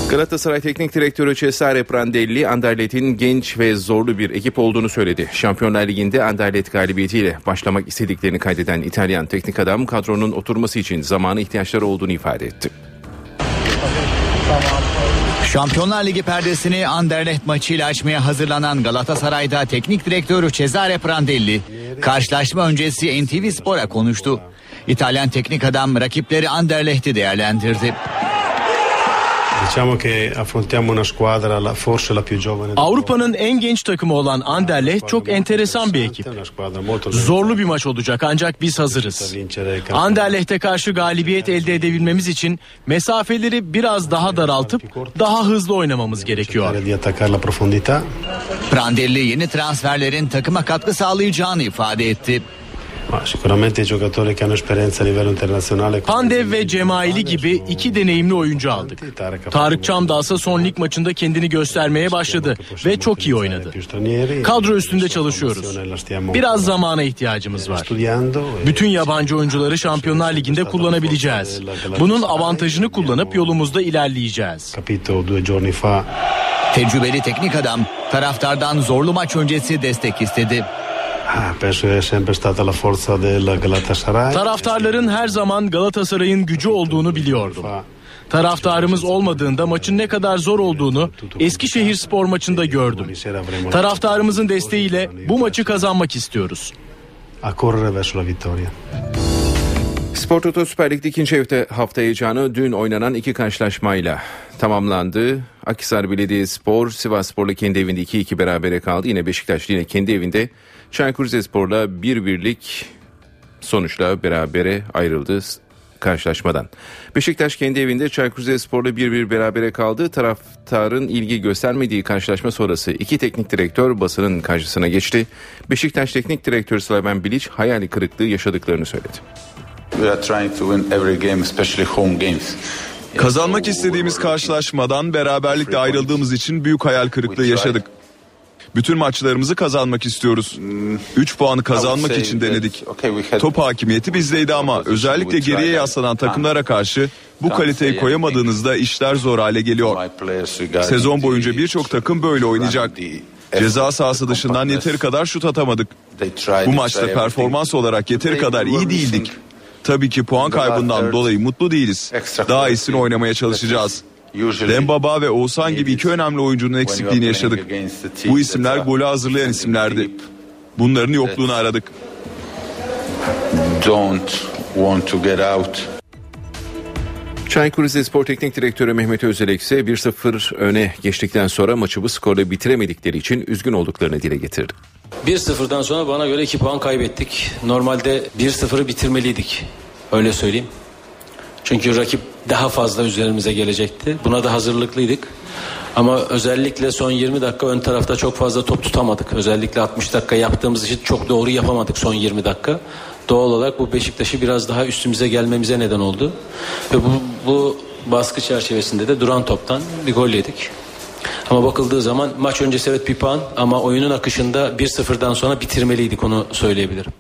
Galatasaray Teknik Direktörü Cesare Prandelli, Anderlet'in genç ve zorlu bir ekip olduğunu söyledi. Şampiyonlar Ligi'nde Anderlet galibiyetiyle başlamak istediklerini kaydeden İtalyan teknik adam kadronun oturması için zamanı ihtiyaçları olduğunu ifade etti. Şampiyonlar Ligi perdesini Anderlecht maçıyla açmaya hazırlanan Galatasaray'da teknik direktörü Cesare Prandelli karşılaşma öncesi NTV Spor'a konuştu. İtalyan teknik adam rakipleri Anderlecht'i değerlendirdi. Diciamo che affrontiamo una squadra la, forse la più giovane. Avrupa'nın en genç takımı olan Anderlecht çok enteresan bir ekip. Zorlu bir maç olacak ancak biz hazırız. Anderlecht'e karşı galibiyet elde edebilmemiz için mesafeleri biraz daha daraltıp daha hızlı oynamamız gerekiyor. Prandelli yeni transferlerin takıma katkı sağlayacağını ifade etti. Sicuramente i giocatori che hanno esperienza a livello internazionale. Pandev ve Cemaili gibi iki deneyimli oyuncu aldık. Tarık Çamdağ ise son lig maçında kendini göstermeye başladı ve çok iyi oynadı. Kadro üstünde çalışıyoruz. Biraz zamana ihtiyacımız var. Bütün yabancı oyuncuları Şampiyonlar Ligi'nde kullanabileceğiz. Bunun avantajını kullanıp yolumuzda ilerleyeceğiz. Tecrübeli teknik adam taraftardan zorlu maç öncesi destek istedi. Taraftarların her zaman Galatasaray'ın gücü olduğunu biliyordum. Taraftarımız olmadığında maçın ne kadar zor olduğunu Eskişehir spor maçında gördüm. Taraftarımızın desteğiyle bu maçı kazanmak istiyoruz. Spor Toto Süper Lig'de ikinci hafta, hafta heyecanı dün oynanan iki karşılaşmayla tamamlandı. Akhisar Belediyespor Sivas Spor'la kendi evinde 2-2 berabere kaldı. Yine Beşiktaş yine kendi evinde Çaykur Rizespor'la bir birlik sonuçla berabere ayrıldı karşılaşmadan. Beşiktaş kendi evinde Çaykur Rizespor'la 1-1 berabere kaldı. Taraftarın ilgi göstermediği karşılaşma sonrası iki teknik direktör basının karşısına geçti. Beşiktaş teknik direktörü Slaven Bilic hayali kırıklığı yaşadıklarını söyledi. We are trying to win every game, especially home games. Kazanmak istediğimiz karşılaşmadan beraberlikle ayrıldığımız için büyük hayal kırıklığı yaşadık. Bütün maçlarımızı kazanmak istiyoruz. 3 puanı kazanmak için denedik. Top hakimiyeti bizdeydi ama özellikle geriye yaslanan takımlara karşı bu kaliteyi koyamadığınızda işler zor hale geliyor. Sezon boyunca birçok takım böyle oynayacak. Ceza sahası dışından yeteri kadar şut atamadık. Bu maçta performans olarak yeteri kadar iyi değildik. Tabii ki puan kaybından dolayı mutlu değiliz. Daha iyisini oynamaya çalışacağız. Dembaba ve Oğuzhan gibi iki önemli oyuncunun eksikliğini yaşadık. Bu isimler golü hazırlayan isimlerdi. Bunların yokluğunu aradık. Don't want to get out. Çaykur Rizespor Teknik Direktörü Mehmet Özelek ise 1-0 öne geçtikten sonra maçı bu skorla bitiremedikleri için üzgün olduklarını dile getirdi. 1-0'dan sonra bana göre 2 puan kaybettik. Normalde 1-0'ı bitirmeliydik. Öyle söyleyeyim. Çünkü rakip daha fazla üzerimize gelecekti. Buna da hazırlıklıydık. Ama özellikle son 20 dakika ön tarafta çok fazla top tutamadık. Özellikle 60 dakika yaptığımız için çok doğru yapamadık son 20 dakika. Doğal olarak bu Beşiktaş'ı biraz daha üstümüze gelmemize neden oldu. Ve bu, bu baskı çerçevesinde de duran toptan bir gol yedik. Ama bakıldığı zaman maç öncesi evet bir puan ama oyunun akışında 1-0'dan sonra bitirmeliydik onu söyleyebilirim.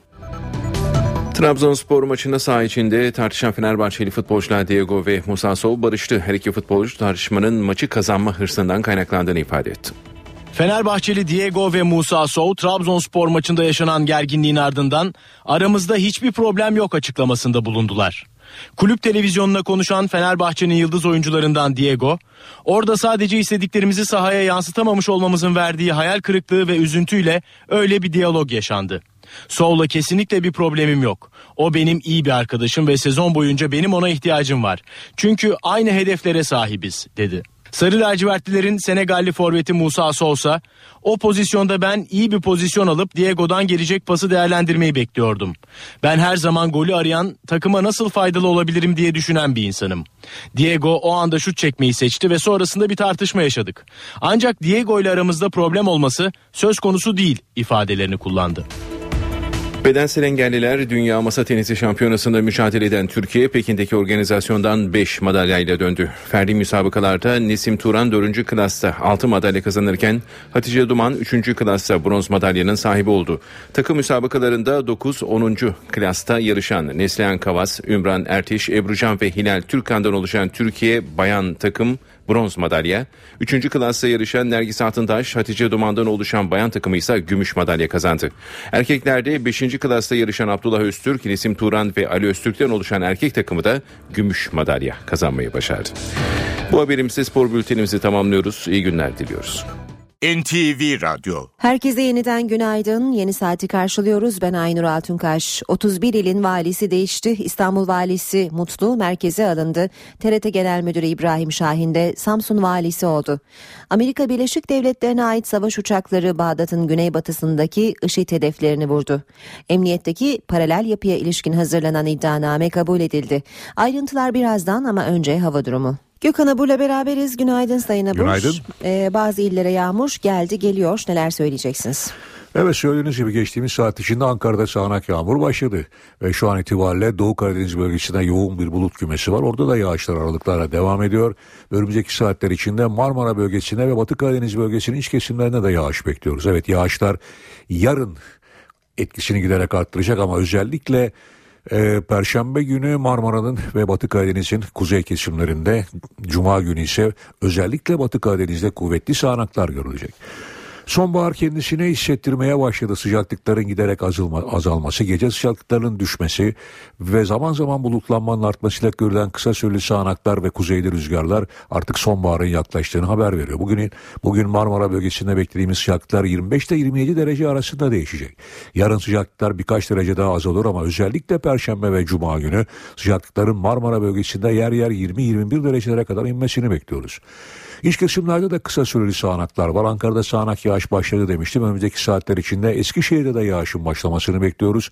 Trabzonspor maçında saha içinde tartışan Fenerbahçeli futbolcular Diego ve Musa Sow barıştı. Her iki futbolcu tartışmanın maçı kazanma hırsından kaynaklandığını ifade etti. Fenerbahçeli Diego ve Musa Sow Trabzonspor maçında yaşanan gerginliğin ardından aramızda hiçbir problem yok açıklamasında bulundular. Kulüp televizyonuna konuşan Fenerbahçe'nin yıldız oyuncularından Diego, orada sadece istediklerimizi sahaya yansıtamamış olmamızın verdiği hayal kırıklığı ve üzüntüyle öyle bir diyalog yaşandı. Soğla kesinlikle bir problemim yok. O benim iyi bir arkadaşım ve sezon boyunca benim ona ihtiyacım var. Çünkü aynı hedeflere sahibiz dedi. Sarı lacivertlilerin Senegalli forveti Musa Sosa, o pozisyonda ben iyi bir pozisyon alıp Diego'dan gelecek pası değerlendirmeyi bekliyordum. Ben her zaman golü arayan, takıma nasıl faydalı olabilirim diye düşünen bir insanım. Diego o anda şut çekmeyi seçti ve sonrasında bir tartışma yaşadık. Ancak Diego ile aramızda problem olması söz konusu değil ifadelerini kullandı. Bedensel engelliler Dünya Masa Tenisi Şampiyonası'nda mücadele eden Türkiye, Pekin'deki organizasyondan 5 madalyayla döndü. Ferdi müsabakalarda Nesim Turan 4. klasta 6 madalya kazanırken Hatice Duman 3. klasta bronz madalyanın sahibi oldu. Takım müsabakalarında 9-10. klasta yarışan Neslihan Kavas, Ümran Ertiş, Ebrucan ve Hilal Türkan'dan oluşan Türkiye bayan takım bronz madalya. Üçüncü klasta yarışan Nergis Altıntaş, Hatice Duman'dan oluşan bayan takımı ise gümüş madalya kazandı. Erkeklerde 5. klasta yarışan Abdullah Öztürk, Nesim Turan ve Ali Öztürk'ten oluşan erkek takımı da gümüş madalya kazanmayı başardı. Bu haberimizde spor bültenimizi tamamlıyoruz. İyi günler diliyoruz. NTV Radyo Herkese yeniden günaydın. Yeni saati karşılıyoruz. Ben Aynur Altunkaş. 31 ilin valisi değişti. İstanbul valisi Mutlu merkeze alındı. TRT Genel Müdürü İbrahim Şahin de Samsun valisi oldu. Amerika Birleşik Devletleri'ne ait savaş uçakları Bağdat'ın güneybatısındaki IŞİD hedeflerini vurdu. Emniyetteki paralel yapıya ilişkin hazırlanan iddianame kabul edildi. Ayrıntılar birazdan ama önce hava durumu. Gökhan Abur'la beraberiz. Günaydın Sayın Abur. Günaydın. Ee, bazı illere yağmur geldi geliyor. Neler söyleyeceksiniz? Evet söylediğiniz gibi geçtiğimiz saat içinde Ankara'da sağanak yağmur başladı. Ve şu an itibariyle Doğu Karadeniz bölgesinde yoğun bir bulut kümesi var. Orada da yağışlar aralıklarla devam ediyor. Önümüzdeki saatler içinde Marmara bölgesinde ve Batı Karadeniz bölgesinin iç kesimlerinde de yağış bekliyoruz. Evet yağışlar yarın etkisini giderek arttıracak ama özellikle ee, Perşembe günü Marmara'nın ve Batı Karadeniz'in kuzey kesimlerinde, Cuma günü ise özellikle Batı Karadeniz'de kuvvetli sağanaklar görülecek. Sonbahar kendisine hissettirmeye başladı sıcaklıkların giderek azalma, azalması, gece sıcaklıklarının düşmesi ve zaman zaman bulutlanmanın artmasıyla görülen kısa süreli sağanaklar ve kuzeyli rüzgarlar artık sonbaharın yaklaştığını haber veriyor. Bugün, bugün Marmara bölgesinde beklediğimiz sıcaklıklar 25 ile 27 derece arasında değişecek. Yarın sıcaklıklar birkaç derece daha azalır ama özellikle Perşembe ve Cuma günü sıcaklıkların Marmara bölgesinde yer yer 20-21 derecelere kadar inmesini bekliyoruz. İç kesimlerde de kısa süreli sağanaklar var. Ankara'da sağanak yağış başladı demiştim. Önümüzdeki saatler içinde Eskişehir'de de yağışın başlamasını bekliyoruz.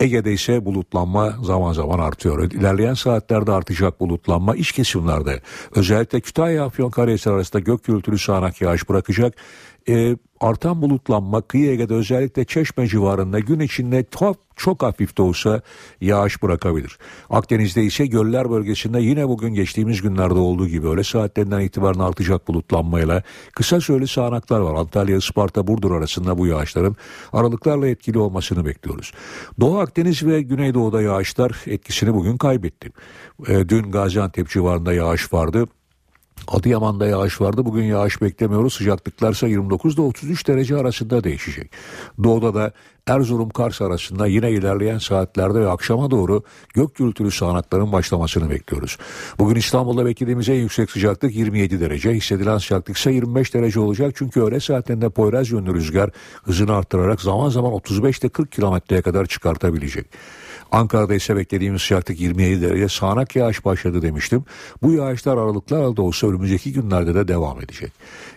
Ege'de ise bulutlanma zaman zaman artıyor. İlerleyen saatlerde artacak bulutlanma iç kesimlerde özellikle Kütahya Afyonkarahisar arasında gök gürültülü sağanak yağış bırakacak. Ee, artan bulutlanma kıyı Ege'de özellikle Çeşme civarında gün içinde çok, çok hafif de olsa yağış bırakabilir. Akdeniz'de ise göller bölgesinde yine bugün geçtiğimiz günlerde olduğu gibi öyle saatlerinden itibaren artacak bulutlanmayla kısa süreli sağanaklar var. Antalya, Isparta, Burdur arasında bu yağışların aralıklarla etkili olmasını bekliyoruz. Doğu Akdeniz ve Güneydoğu'da yağışlar etkisini bugün kaybetti. E, dün Gaziantep civarında yağış vardı. Adıyaman'da yağış vardı. Bugün yağış beklemiyoruz. Sıcaklıklar ise 29 ile 33 derece arasında değişecek. Doğuda da Erzurum Kars arasında yine ilerleyen saatlerde ve akşama doğru gök gürültülü sağanakların başlamasını bekliyoruz. Bugün İstanbul'da beklediğimiz en yüksek sıcaklık 27 derece. Hissedilen sıcaklık ise 25 derece olacak. Çünkü öğle saatlerinde Poyraz yönlü rüzgar hızını arttırarak zaman zaman 35 ile 40 kilometreye kadar çıkartabilecek. Ankara'da ise beklediğimiz sıcaklık 27 derece sağanak yağış başladı demiştim. Bu yağışlar aralıklarla da olsa önümüzdeki günlerde de devam edecek.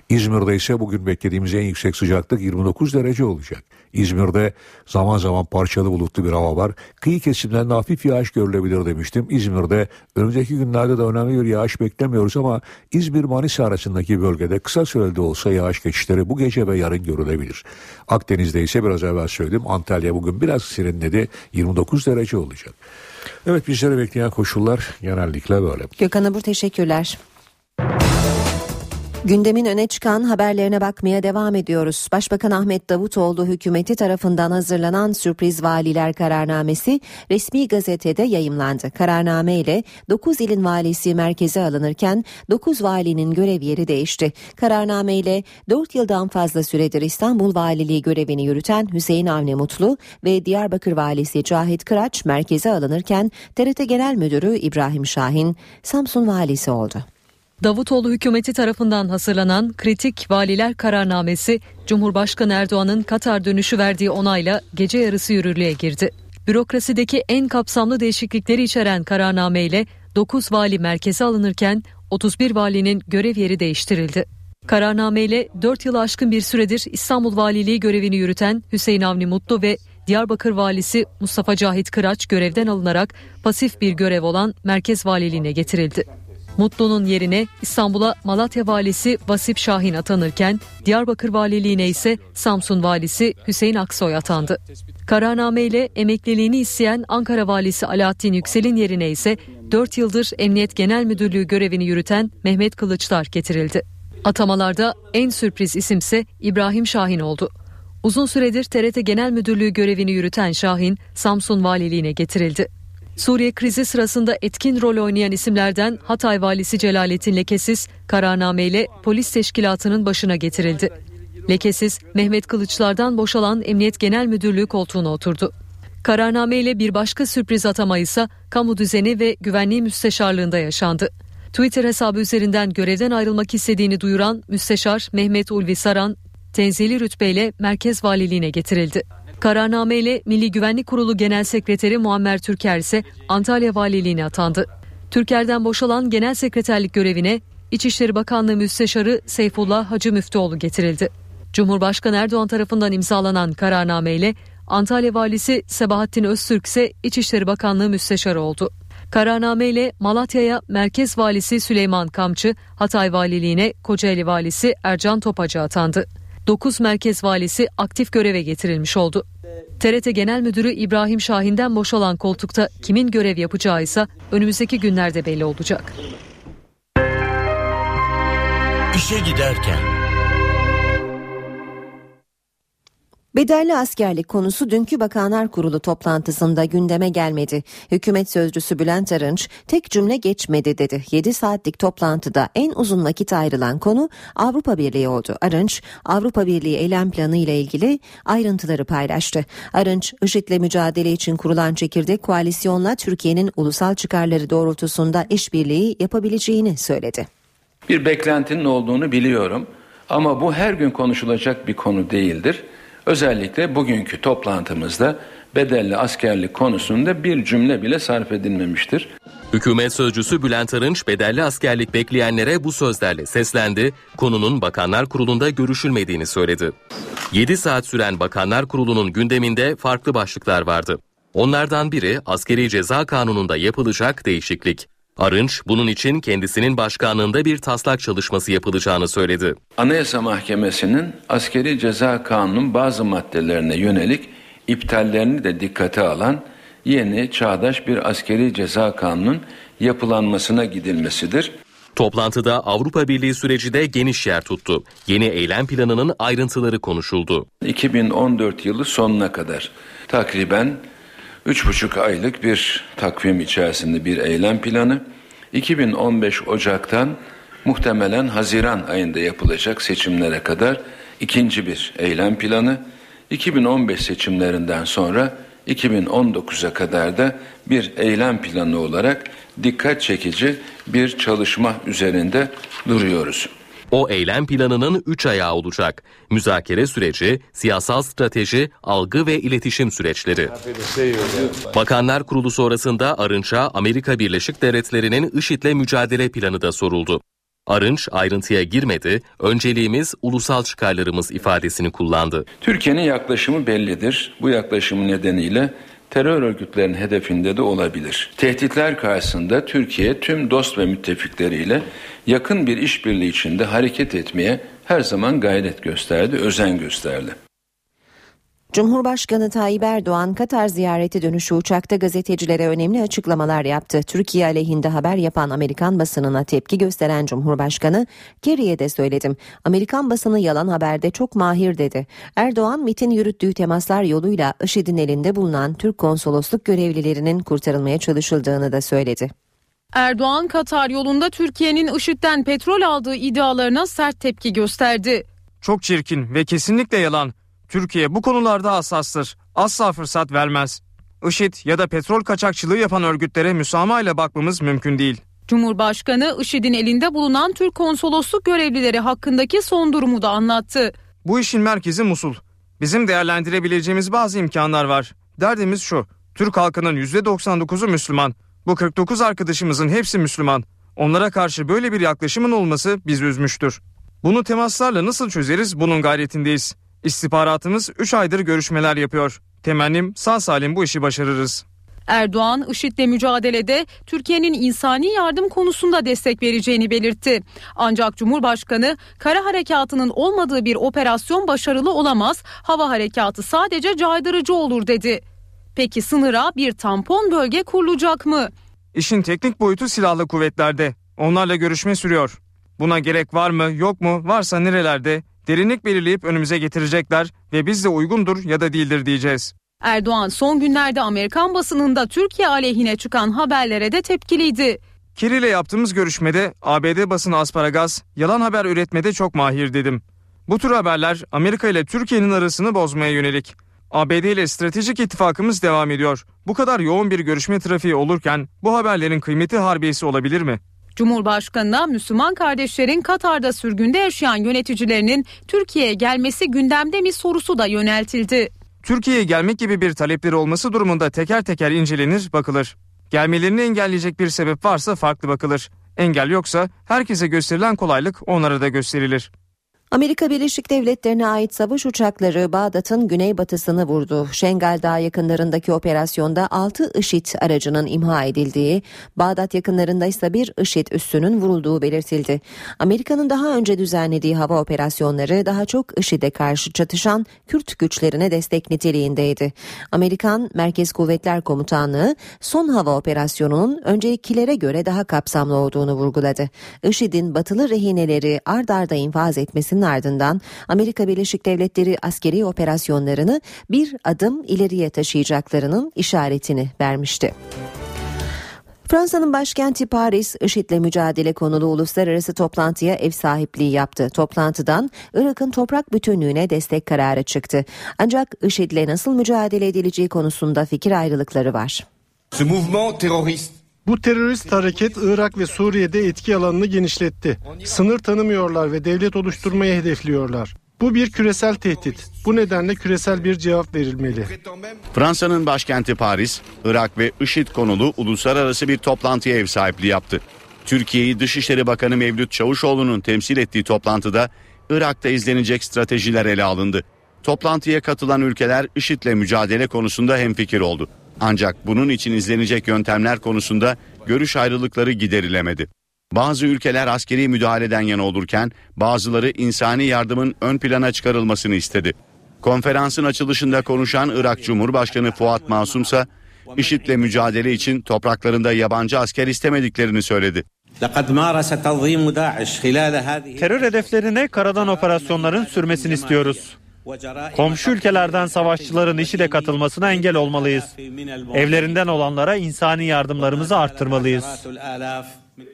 İzmir'de ise bugün beklediğimiz en yüksek sıcaklık 29 derece olacak. İzmir'de zaman zaman parçalı bulutlu bir hava var. Kıyı kesimlerinde hafif yağış görülebilir demiştim. İzmir'de önümüzdeki günlerde de önemli bir yağış beklemiyoruz ama İzmir-Manisa arasındaki bölgede kısa süreli de olsa yağış geçişleri bu gece ve yarın görülebilir. Akdeniz'de ise biraz evvel söyledim Antalya bugün biraz serinledi 29 derece olacak. Evet bizleri bekleyen koşullar genellikle böyle. Gökhan Abur teşekkürler. Gündemin öne çıkan haberlerine bakmaya devam ediyoruz. Başbakan Ahmet Davutoğlu hükümeti tarafından hazırlanan sürpriz valiler kararnamesi resmi gazetede yayımlandı. Kararname ile 9 ilin valisi merkeze alınırken 9 valinin görev yeri değişti. Kararname ile 4 yıldan fazla süredir İstanbul Valiliği görevini yürüten Hüseyin Avni Mutlu ve Diyarbakır valisi Cahit Kıraç merkeze alınırken TRT Genel Müdürü İbrahim Şahin Samsun valisi oldu. Davutoğlu hükümeti tarafından hazırlanan kritik valiler kararnamesi Cumhurbaşkanı Erdoğan'ın Katar dönüşü verdiği onayla gece yarısı yürürlüğe girdi. Bürokrasideki en kapsamlı değişiklikleri içeren kararname ile 9 vali merkeze alınırken 31 valinin görev yeri değiştirildi. Kararname ile 4 yıl aşkın bir süredir İstanbul Valiliği görevini yürüten Hüseyin Avni Mutlu ve Diyarbakır Valisi Mustafa Cahit Kıraç görevden alınarak pasif bir görev olan Merkez Valiliğine getirildi. Mutlu'nun yerine İstanbul'a Malatya valisi Vasip Şahin atanırken Diyarbakır valiliğine ise Samsun valisi Hüseyin Aksoy atandı. Kararname ile emekliliğini isteyen Ankara valisi Alaaddin Yüksel'in yerine ise 4 yıldır Emniyet Genel Müdürlüğü görevini yürüten Mehmet Kılıçlar getirildi. Atamalarda en sürpriz isimse İbrahim Şahin oldu. Uzun süredir TRT Genel Müdürlüğü görevini yürüten Şahin, Samsun Valiliğine getirildi. Suriye krizi sırasında etkin rol oynayan isimlerden Hatay valisi Celalettin Lekesiz kararnameyle polis teşkilatının başına getirildi. Lekesiz Mehmet Kılıçlar'dan boşalan Emniyet Genel Müdürlüğü koltuğuna oturdu. Kararnameyle bir başka sürpriz atama ise kamu düzeni ve güvenliği müsteşarlığında yaşandı. Twitter hesabı üzerinden görevden ayrılmak istediğini duyuran müsteşar Mehmet Ulvi Saran tenzili rütbeyle merkez valiliğine getirildi. Kararname ile Milli Güvenlik Kurulu Genel Sekreteri Muammer Türker ise Antalya Valiliğine atandı. Türker'den boşalan genel sekreterlik görevine İçişleri Bakanlığı Müsteşarı Seyfullah Hacı Müftüoğlu getirildi. Cumhurbaşkanı Erdoğan tarafından imzalanan kararname ile Antalya Valisi Sebahattin Öztürk ise İçişleri Bakanlığı Müsteşarı oldu. Kararname ile Malatya'ya Merkez Valisi Süleyman Kamçı, Hatay Valiliğine Kocaeli Valisi Ercan Topacı atandı. 9 merkez valisi aktif göreve getirilmiş oldu. TRT Genel Müdürü İbrahim Şahin'den boşalan koltukta kimin görev yapacağı ise önümüzdeki günlerde belli olacak. İşe giderken Bedelli askerlik konusu dünkü Bakanlar Kurulu toplantısında gündeme gelmedi. Hükümet sözcüsü Bülent Arınç tek cümle geçmedi dedi. 7 saatlik toplantıda en uzun vakit ayrılan konu Avrupa Birliği oldu. Arınç Avrupa Birliği eylem planı ile ilgili ayrıntıları paylaştı. Arınç IŞİD'le mücadele için kurulan çekirdek koalisyonla Türkiye'nin ulusal çıkarları doğrultusunda işbirliği yapabileceğini söyledi. Bir beklentinin olduğunu biliyorum ama bu her gün konuşulacak bir konu değildir. Özellikle bugünkü toplantımızda bedelli askerlik konusunda bir cümle bile sarf edilmemiştir. Hükümet sözcüsü Bülent Arınç bedelli askerlik bekleyenlere bu sözlerle seslendi. Konunun Bakanlar Kurulu'nda görüşülmediğini söyledi. 7 saat süren Bakanlar Kurulu'nun gündeminde farklı başlıklar vardı. Onlardan biri askeri ceza kanununda yapılacak değişiklik. Arınç bunun için kendisinin başkanlığında bir taslak çalışması yapılacağını söyledi. Anayasa Mahkemesi'nin askeri ceza kanunun bazı maddelerine yönelik iptallerini de dikkate alan yeni çağdaş bir askeri ceza kanunun yapılanmasına gidilmesidir. Toplantıda Avrupa Birliği süreci de geniş yer tuttu. Yeni eylem planının ayrıntıları konuşuldu. 2014 yılı sonuna kadar takriben 3,5 aylık bir takvim içerisinde bir eylem planı. 2015 Ocak'tan muhtemelen Haziran ayında yapılacak seçimlere kadar ikinci bir eylem planı. 2015 seçimlerinden sonra 2019'a kadar da bir eylem planı olarak dikkat çekici bir çalışma üzerinde duruyoruz. O eylem planının 3 ayağı olacak. Müzakere süreci, siyasal strateji, algı ve iletişim süreçleri. Bakanlar Kurulu sonrasında Arınç'a Amerika Birleşik Devletleri'nin IŞİD'le mücadele planı da soruldu. Arınç ayrıntıya girmedi, önceliğimiz ulusal çıkarlarımız ifadesini kullandı. Türkiye'nin yaklaşımı bellidir. Bu yaklaşımı nedeniyle terör örgütlerinin hedefinde de olabilir. Tehditler karşısında Türkiye tüm dost ve müttefikleriyle yakın bir işbirliği içinde hareket etmeye her zaman gayret gösterdi, özen gösterdi. Cumhurbaşkanı Tayyip Erdoğan Katar ziyareti dönüşü uçakta gazetecilere önemli açıklamalar yaptı. Türkiye aleyhinde haber yapan Amerikan basınına tepki gösteren Cumhurbaşkanı, Kerry'e de söyledim. Amerikan basını yalan haberde çok mahir dedi. Erdoğan MIT'in yürüttüğü temaslar yoluyla IŞİD'in elinde bulunan Türk konsolosluk görevlilerinin kurtarılmaya çalışıldığını da söyledi. Erdoğan Katar yolunda Türkiye'nin IŞİD'den petrol aldığı iddialarına sert tepki gösterdi. Çok çirkin ve kesinlikle yalan. Türkiye bu konularda hassastır. Asla fırsat vermez. IŞİD ya da petrol kaçakçılığı yapan örgütlere müsamaha ile bakmamız mümkün değil. Cumhurbaşkanı IŞİD'in elinde bulunan Türk konsolosluk görevlileri hakkındaki son durumu da anlattı. Bu işin merkezi Musul. Bizim değerlendirebileceğimiz bazı imkanlar var. Derdimiz şu. Türk halkının %99'u Müslüman. Bu 49 arkadaşımızın hepsi Müslüman. Onlara karşı böyle bir yaklaşımın olması bizi üzmüştür. Bunu temaslarla nasıl çözeriz bunun gayretindeyiz. İstihbaratımız 3 aydır görüşmeler yapıyor. Temennim sağ salim bu işi başarırız. Erdoğan, IŞİD'le mücadelede Türkiye'nin insani yardım konusunda destek vereceğini belirtti. Ancak Cumhurbaşkanı kara harekatının olmadığı bir operasyon başarılı olamaz, hava harekatı sadece caydırıcı olur dedi. Peki sınıra bir tampon bölge kurulacak mı? İşin teknik boyutu silahlı kuvvetlerde. Onlarla görüşme sürüyor. Buna gerek var mı yok mu varsa nerelerde derinlik belirleyip önümüze getirecekler ve biz de uygundur ya da değildir diyeceğiz. Erdoğan son günlerde Amerikan basınında Türkiye aleyhine çıkan haberlere de tepkiliydi. Kiri ile yaptığımız görüşmede ABD basını asparagas yalan haber üretmede çok mahir dedim. Bu tür haberler Amerika ile Türkiye'nin arasını bozmaya yönelik. ABD ile stratejik ittifakımız devam ediyor. Bu kadar yoğun bir görüşme trafiği olurken bu haberlerin kıymeti harbiyesi olabilir mi? Cumhurbaşkanına Müslüman kardeşlerin Katar'da sürgünde yaşayan yöneticilerinin Türkiye'ye gelmesi gündemde mi sorusu da yöneltildi. Türkiye'ye gelmek gibi bir talepleri olması durumunda teker teker incelenir, bakılır. Gelmelerini engelleyecek bir sebep varsa farklı bakılır. Engel yoksa herkese gösterilen kolaylık onlara da gösterilir. Amerika Birleşik Devletleri'ne ait savaş uçakları Bağdat'ın güneybatısını vurdu. Şengal Dağı yakınlarındaki operasyonda 6 IŞİD aracının imha edildiği, Bağdat yakınlarında ise bir IŞİD üssünün vurulduğu belirtildi. Amerika'nın daha önce düzenlediği hava operasyonları daha çok IŞİD'e karşı çatışan Kürt güçlerine destek niteliğindeydi. Amerikan Merkez Kuvvetler Komutanlığı son hava operasyonunun öncekilere göre daha kapsamlı olduğunu vurguladı. IŞİD'in batılı rehineleri ard arda infaz etmesinin ardından Amerika Birleşik Devletleri askeri operasyonlarını bir adım ileriye taşıyacaklarının işaretini vermişti. Fransa'nın başkenti Paris, IŞİD'le mücadele konulu uluslararası toplantıya ev sahipliği yaptı. Toplantıdan Irak'ın toprak bütünlüğüne destek kararı çıktı. Ancak IŞİD'le nasıl mücadele edileceği konusunda fikir ayrılıkları var. Bu terörist hareket Irak ve Suriye'de etki alanını genişletti. Sınır tanımıyorlar ve devlet oluşturmayı hedefliyorlar. Bu bir küresel tehdit. Bu nedenle küresel bir cevap verilmeli. Fransa'nın başkenti Paris, Irak ve IŞİD konulu uluslararası bir toplantıya ev sahipliği yaptı. Türkiye'yi Dışişleri Bakanı Mevlüt Çavuşoğlu'nun temsil ettiği toplantıda Irak'ta izlenecek stratejiler ele alındı. Toplantıya katılan ülkeler IŞİD'le mücadele konusunda hemfikir oldu. Ancak bunun için izlenecek yöntemler konusunda görüş ayrılıkları giderilemedi. Bazı ülkeler askeri müdahaleden yana olurken bazıları insani yardımın ön plana çıkarılmasını istedi. Konferansın açılışında konuşan Irak Cumhurbaşkanı Fuat Masum ise IŞİD'le mücadele için topraklarında yabancı asker istemediklerini söyledi. Terör hedeflerine karadan operasyonların sürmesini istiyoruz. Komşu ülkelerden savaşçıların işi de katılmasına engel olmalıyız. Evlerinden olanlara insani yardımlarımızı arttırmalıyız.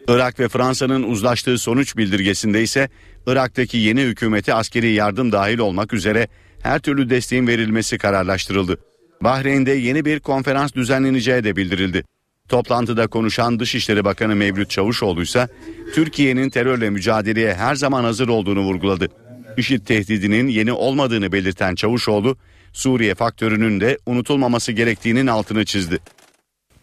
Irak ve Fransa'nın uzlaştığı sonuç bildirgesinde ise Irak'taki yeni hükümeti askeri yardım dahil olmak üzere her türlü desteğin verilmesi kararlaştırıldı. Bahreyn'de yeni bir konferans düzenleneceği de bildirildi. Toplantıda konuşan Dışişleri Bakanı Mevlüt Çavuşoğlu ise Türkiye'nin terörle mücadeleye her zaman hazır olduğunu vurguladı. IŞİD tehdidinin yeni olmadığını belirten Çavuşoğlu, Suriye faktörünün de unutulmaması gerektiğinin altını çizdi.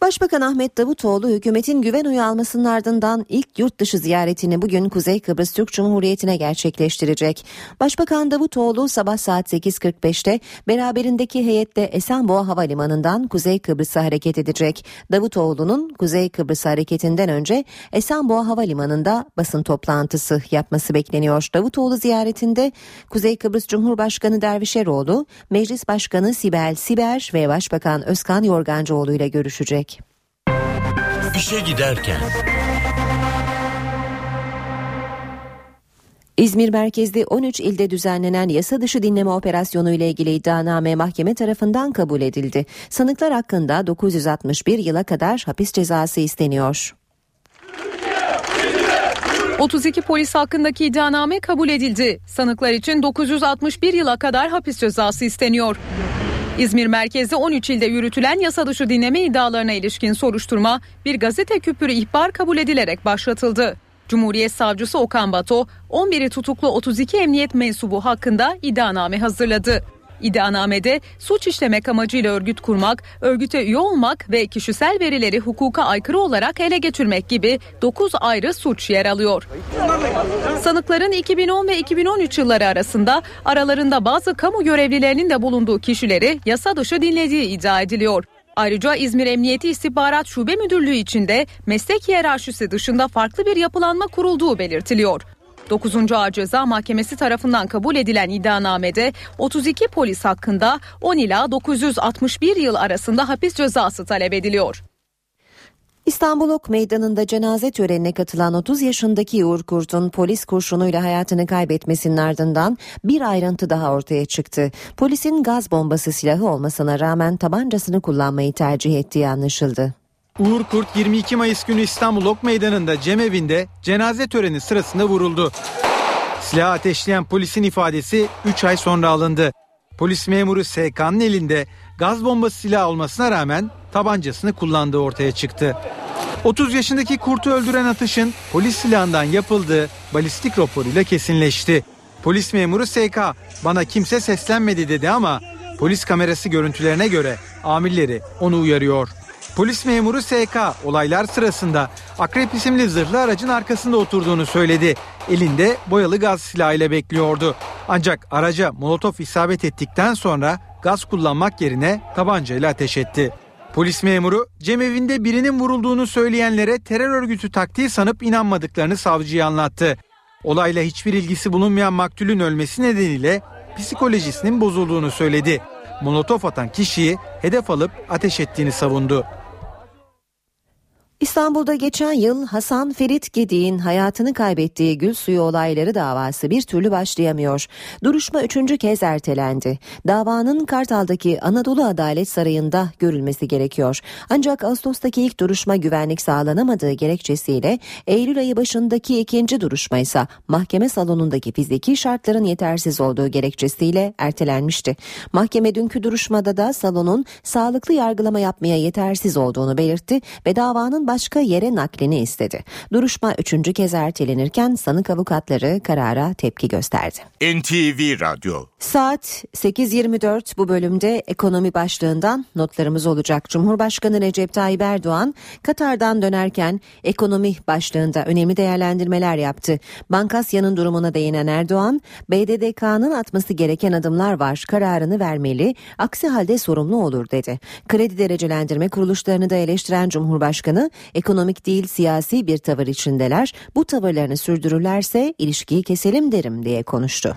Başbakan Ahmet Davutoğlu hükümetin güven oyu almasının ardından ilk yurt dışı ziyaretini bugün Kuzey Kıbrıs Türk Cumhuriyeti'ne gerçekleştirecek. Başbakan Davutoğlu sabah saat 8.45'te beraberindeki heyette Esenboğa Havalimanı'ndan Kuzey Kıbrıs'a hareket edecek. Davutoğlu'nun Kuzey Kıbrıs hareketinden önce Esenboğa Havalimanı'nda basın toplantısı yapması bekleniyor. Davutoğlu ziyaretinde Kuzey Kıbrıs Cumhurbaşkanı Dervişeroğlu, Meclis Başkanı Sibel Siber ve Başbakan Özkan Yorgancıoğlu ile görüşecek. İşe giderken. İzmir merkezli 13 ilde düzenlenen yasa dışı dinleme operasyonu ile ilgili iddianame mahkeme tarafından kabul edildi. Sanıklar hakkında 961 yıla kadar hapis cezası isteniyor. 32 polis hakkındaki iddianame kabul edildi. Sanıklar için 961 yıla kadar hapis cezası isteniyor. İzmir merkezde 13 ilde yürütülen yasa dışı dinleme iddialarına ilişkin soruşturma bir gazete küpürü ihbar kabul edilerek başlatıldı. Cumhuriyet Savcısı Okan Bato 11'i tutuklu 32 emniyet mensubu hakkında iddianame hazırladı. İddianamede suç işlemek amacıyla örgüt kurmak, örgüte üye olmak ve kişisel verileri hukuka aykırı olarak ele geçirmek gibi 9 ayrı suç yer alıyor. Sanıkların 2010 ve 2013 yılları arasında aralarında bazı kamu görevlilerinin de bulunduğu kişileri yasa dışı dinlediği iddia ediliyor. Ayrıca İzmir Emniyeti İstihbarat Şube Müdürlüğü içinde meslek hiyerarşisi dışında farklı bir yapılanma kurulduğu belirtiliyor. 9. Ağır Ceza Mahkemesi tarafından kabul edilen iddianamede 32 polis hakkında 10 ila 961 yıl arasında hapis cezası talep ediliyor. İstanbul Ok Meydanı'nda cenaze törenine katılan 30 yaşındaki Uğur Kurt'un polis kurşunuyla hayatını kaybetmesinin ardından bir ayrıntı daha ortaya çıktı. Polisin gaz bombası silahı olmasına rağmen tabancasını kullanmayı tercih ettiği anlaşıldı. Uğur Kurt 22 Mayıs günü İstanbul Ok Meydanı'nda cemevinde cenaze töreni sırasında vuruldu. Silahı ateşleyen polisin ifadesi 3 ay sonra alındı. Polis memuru SK'nın elinde gaz bombası silahı olmasına rağmen tabancasını kullandığı ortaya çıktı. 30 yaşındaki kurtu öldüren atışın polis silahından yapıldığı balistik raporuyla kesinleşti. Polis memuru SK bana kimse seslenmedi dedi ama polis kamerası görüntülerine göre amirleri onu uyarıyor. Polis memuru SK olaylar sırasında Akrep isimli zırhlı aracın arkasında oturduğunu söyledi. Elinde boyalı gaz silahıyla bekliyordu. Ancak araca molotof isabet ettikten sonra gaz kullanmak yerine tabancayla ateş etti. Polis memuru cemevinde birinin vurulduğunu söyleyenlere terör örgütü taktiği sanıp inanmadıklarını savcıya anlattı. Olayla hiçbir ilgisi bulunmayan maktulün ölmesi nedeniyle psikolojisinin bozulduğunu söyledi. Molotof atan kişiyi hedef alıp ateş ettiğini savundu. İstanbul'da geçen yıl Hasan Ferit Gedik'in hayatını kaybettiği gül suyu olayları davası bir türlü başlayamıyor. Duruşma üçüncü kez ertelendi. Davanın Kartal'daki Anadolu Adalet Sarayı'nda görülmesi gerekiyor. Ancak Ağustos'taki ilk duruşma güvenlik sağlanamadığı gerekçesiyle Eylül ayı başındaki ikinci duruşma ise mahkeme salonundaki fiziki şartların yetersiz olduğu gerekçesiyle ertelenmişti. Mahkeme dünkü duruşmada da salonun sağlıklı yargılama yapmaya yetersiz olduğunu belirtti ve davanın başka yere naklini istedi. Duruşma üçüncü kez ertelenirken sanık avukatları karara tepki gösterdi. NTV Radyo Saat 8.24 bu bölümde ekonomi başlığından notlarımız olacak. Cumhurbaşkanı Recep Tayyip Erdoğan Katar'dan dönerken ekonomi başlığında önemli değerlendirmeler yaptı. Bankasya'nın durumuna değinen Erdoğan, BDDK'nın atması gereken adımlar var, kararını vermeli, aksi halde sorumlu olur dedi. Kredi derecelendirme kuruluşlarını da eleştiren Cumhurbaşkanı, ekonomik değil siyasi bir tavır içindeler, bu tavırlarını sürdürürlerse ilişkiyi keselim derim diye konuştu.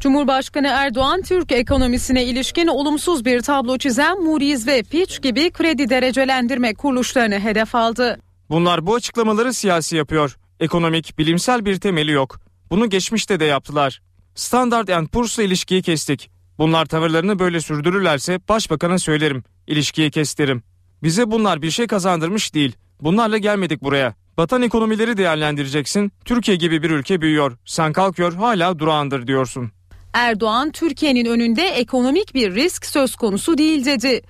Cumhurbaşkanı Erdoğan Türk ekonomisine ilişkin olumsuz bir tablo çizen Moody's ve Fitch gibi kredi derecelendirme kuruluşlarını hedef aldı. Bunlar bu açıklamaları siyasi yapıyor. Ekonomik, bilimsel bir temeli yok. Bunu geçmişte de yaptılar. Standard Poor's'la ilişkiyi kestik. Bunlar tavırlarını böyle sürdürürlerse başbakana söylerim. İlişkiyi kes derim. Bize bunlar bir şey kazandırmış değil. Bunlarla gelmedik buraya. Batan ekonomileri değerlendireceksin. Türkiye gibi bir ülke büyüyor. Sen kalkıyor hala durağandır diyorsun. Erdoğan Türkiye'nin önünde ekonomik bir risk söz konusu değil dedi.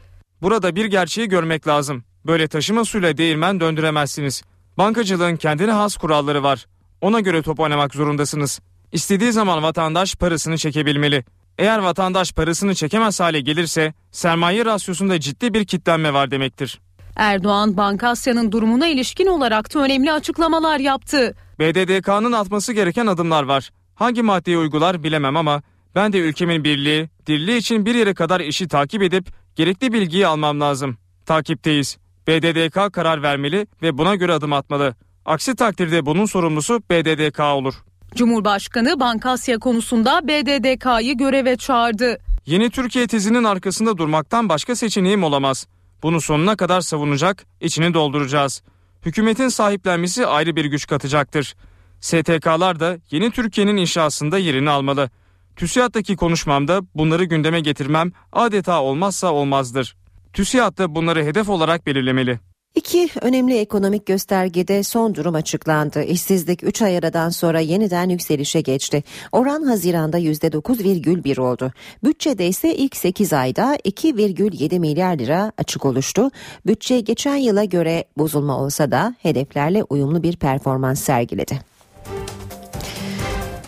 Burada bir gerçeği görmek lazım. Böyle taşıma suyla değirmen döndüremezsiniz. Bankacılığın kendine has kuralları var. Ona göre top oynamak zorundasınız. İstediği zaman vatandaş parasını çekebilmeli. Eğer vatandaş parasını çekemez hale gelirse sermaye rasyosunda ciddi bir kitlenme var demektir. Erdoğan Bankasya'nın durumuna ilişkin olarak da önemli açıklamalar yaptı. BDDK'nın atması gereken adımlar var. Hangi maddeyi uygular bilemem ama ben de ülkemin birliği, dirliği için bir yere kadar işi takip edip gerekli bilgiyi almam lazım. Takipteyiz. BDDK karar vermeli ve buna göre adım atmalı. Aksi takdirde bunun sorumlusu BDDK olur. Cumhurbaşkanı Bankasya konusunda BDDK'yı göreve çağırdı. Yeni Türkiye tezinin arkasında durmaktan başka seçeneğim olamaz. Bunu sonuna kadar savunacak, içini dolduracağız. Hükümetin sahiplenmesi ayrı bir güç katacaktır. STK'lar da yeni Türkiye'nin inşasında yerini almalı. TÜSİAD'daki konuşmamda bunları gündeme getirmem adeta olmazsa olmazdır. TÜSİAD da bunları hedef olarak belirlemeli. İki önemli ekonomik göstergede son durum açıklandı. İşsizlik 3 ay aradan sonra yeniden yükselişe geçti. Oran Haziran'da %9,1 oldu. Bütçede ise ilk 8 ayda 2,7 milyar lira açık oluştu. Bütçe geçen yıla göre bozulma olsa da hedeflerle uyumlu bir performans sergiledi.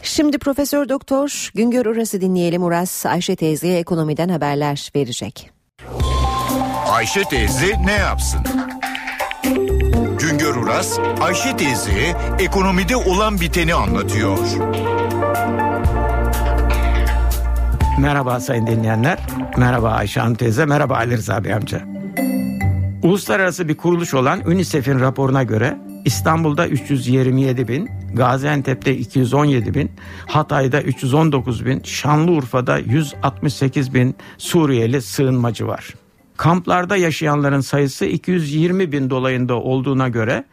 Şimdi Profesör Doktor Güngör Uras'ı dinleyelim. Uras Ayşe teyzeye ekonomiden haberler verecek. Ayşe teyze ne yapsın? Güngör Uras, Ayşe teyze ekonomide olan biteni anlatıyor. Merhaba sayın dinleyenler. Merhaba Ayşe Hanım teyze. Merhaba Ali Rıza Bey amca. Uluslararası bir kuruluş olan UNICEF'in raporuna göre İstanbul'da 327 bin, Gaziantep'te 217 bin, Hatay'da 319 bin, Şanlıurfa'da 168 bin Suriyeli sığınmacı var. Kamplarda yaşayanların sayısı 220 bin dolayında olduğuna göre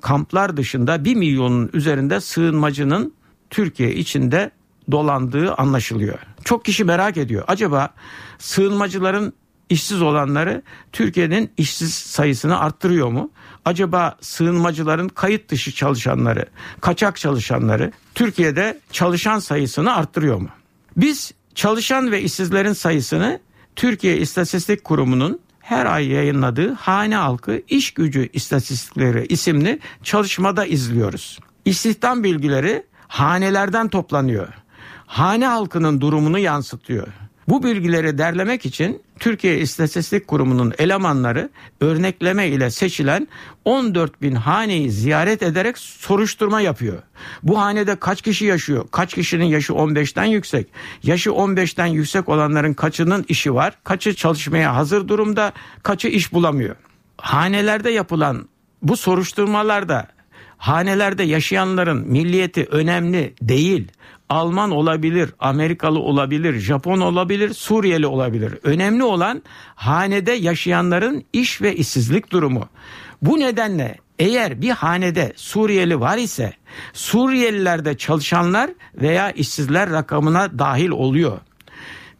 kamplar dışında 1 milyonun üzerinde sığınmacının Türkiye içinde dolandığı anlaşılıyor. Çok kişi merak ediyor. Acaba sığınmacıların işsiz olanları Türkiye'nin işsiz sayısını arttırıyor mu? Acaba sığınmacıların kayıt dışı çalışanları, kaçak çalışanları Türkiye'de çalışan sayısını arttırıyor mu? Biz çalışan ve işsizlerin sayısını Türkiye İstatistik Kurumu'nun her ay yayınladığı Hane Halkı İş Gücü İstatistikleri isimli çalışmada izliyoruz. İstihdam bilgileri hanelerden toplanıyor. Hane halkının durumunu yansıtıyor. Bu bilgileri derlemek için Türkiye İstatistik Kurumu'nun elemanları örnekleme ile seçilen 14 bin haneyi ziyaret ederek soruşturma yapıyor. Bu hanede kaç kişi yaşıyor? Kaç kişinin yaşı 15'ten yüksek? Yaşı 15'ten yüksek olanların kaçının işi var? Kaçı çalışmaya hazır durumda? Kaçı iş bulamıyor? Hanelerde yapılan bu soruşturmalarda hanelerde yaşayanların milliyeti önemli değil. Alman olabilir, Amerikalı olabilir, Japon olabilir, Suriyeli olabilir. Önemli olan hanede yaşayanların iş ve işsizlik durumu. Bu nedenle eğer bir hanede Suriyeli var ise Suriyelilerde çalışanlar veya işsizler rakamına dahil oluyor.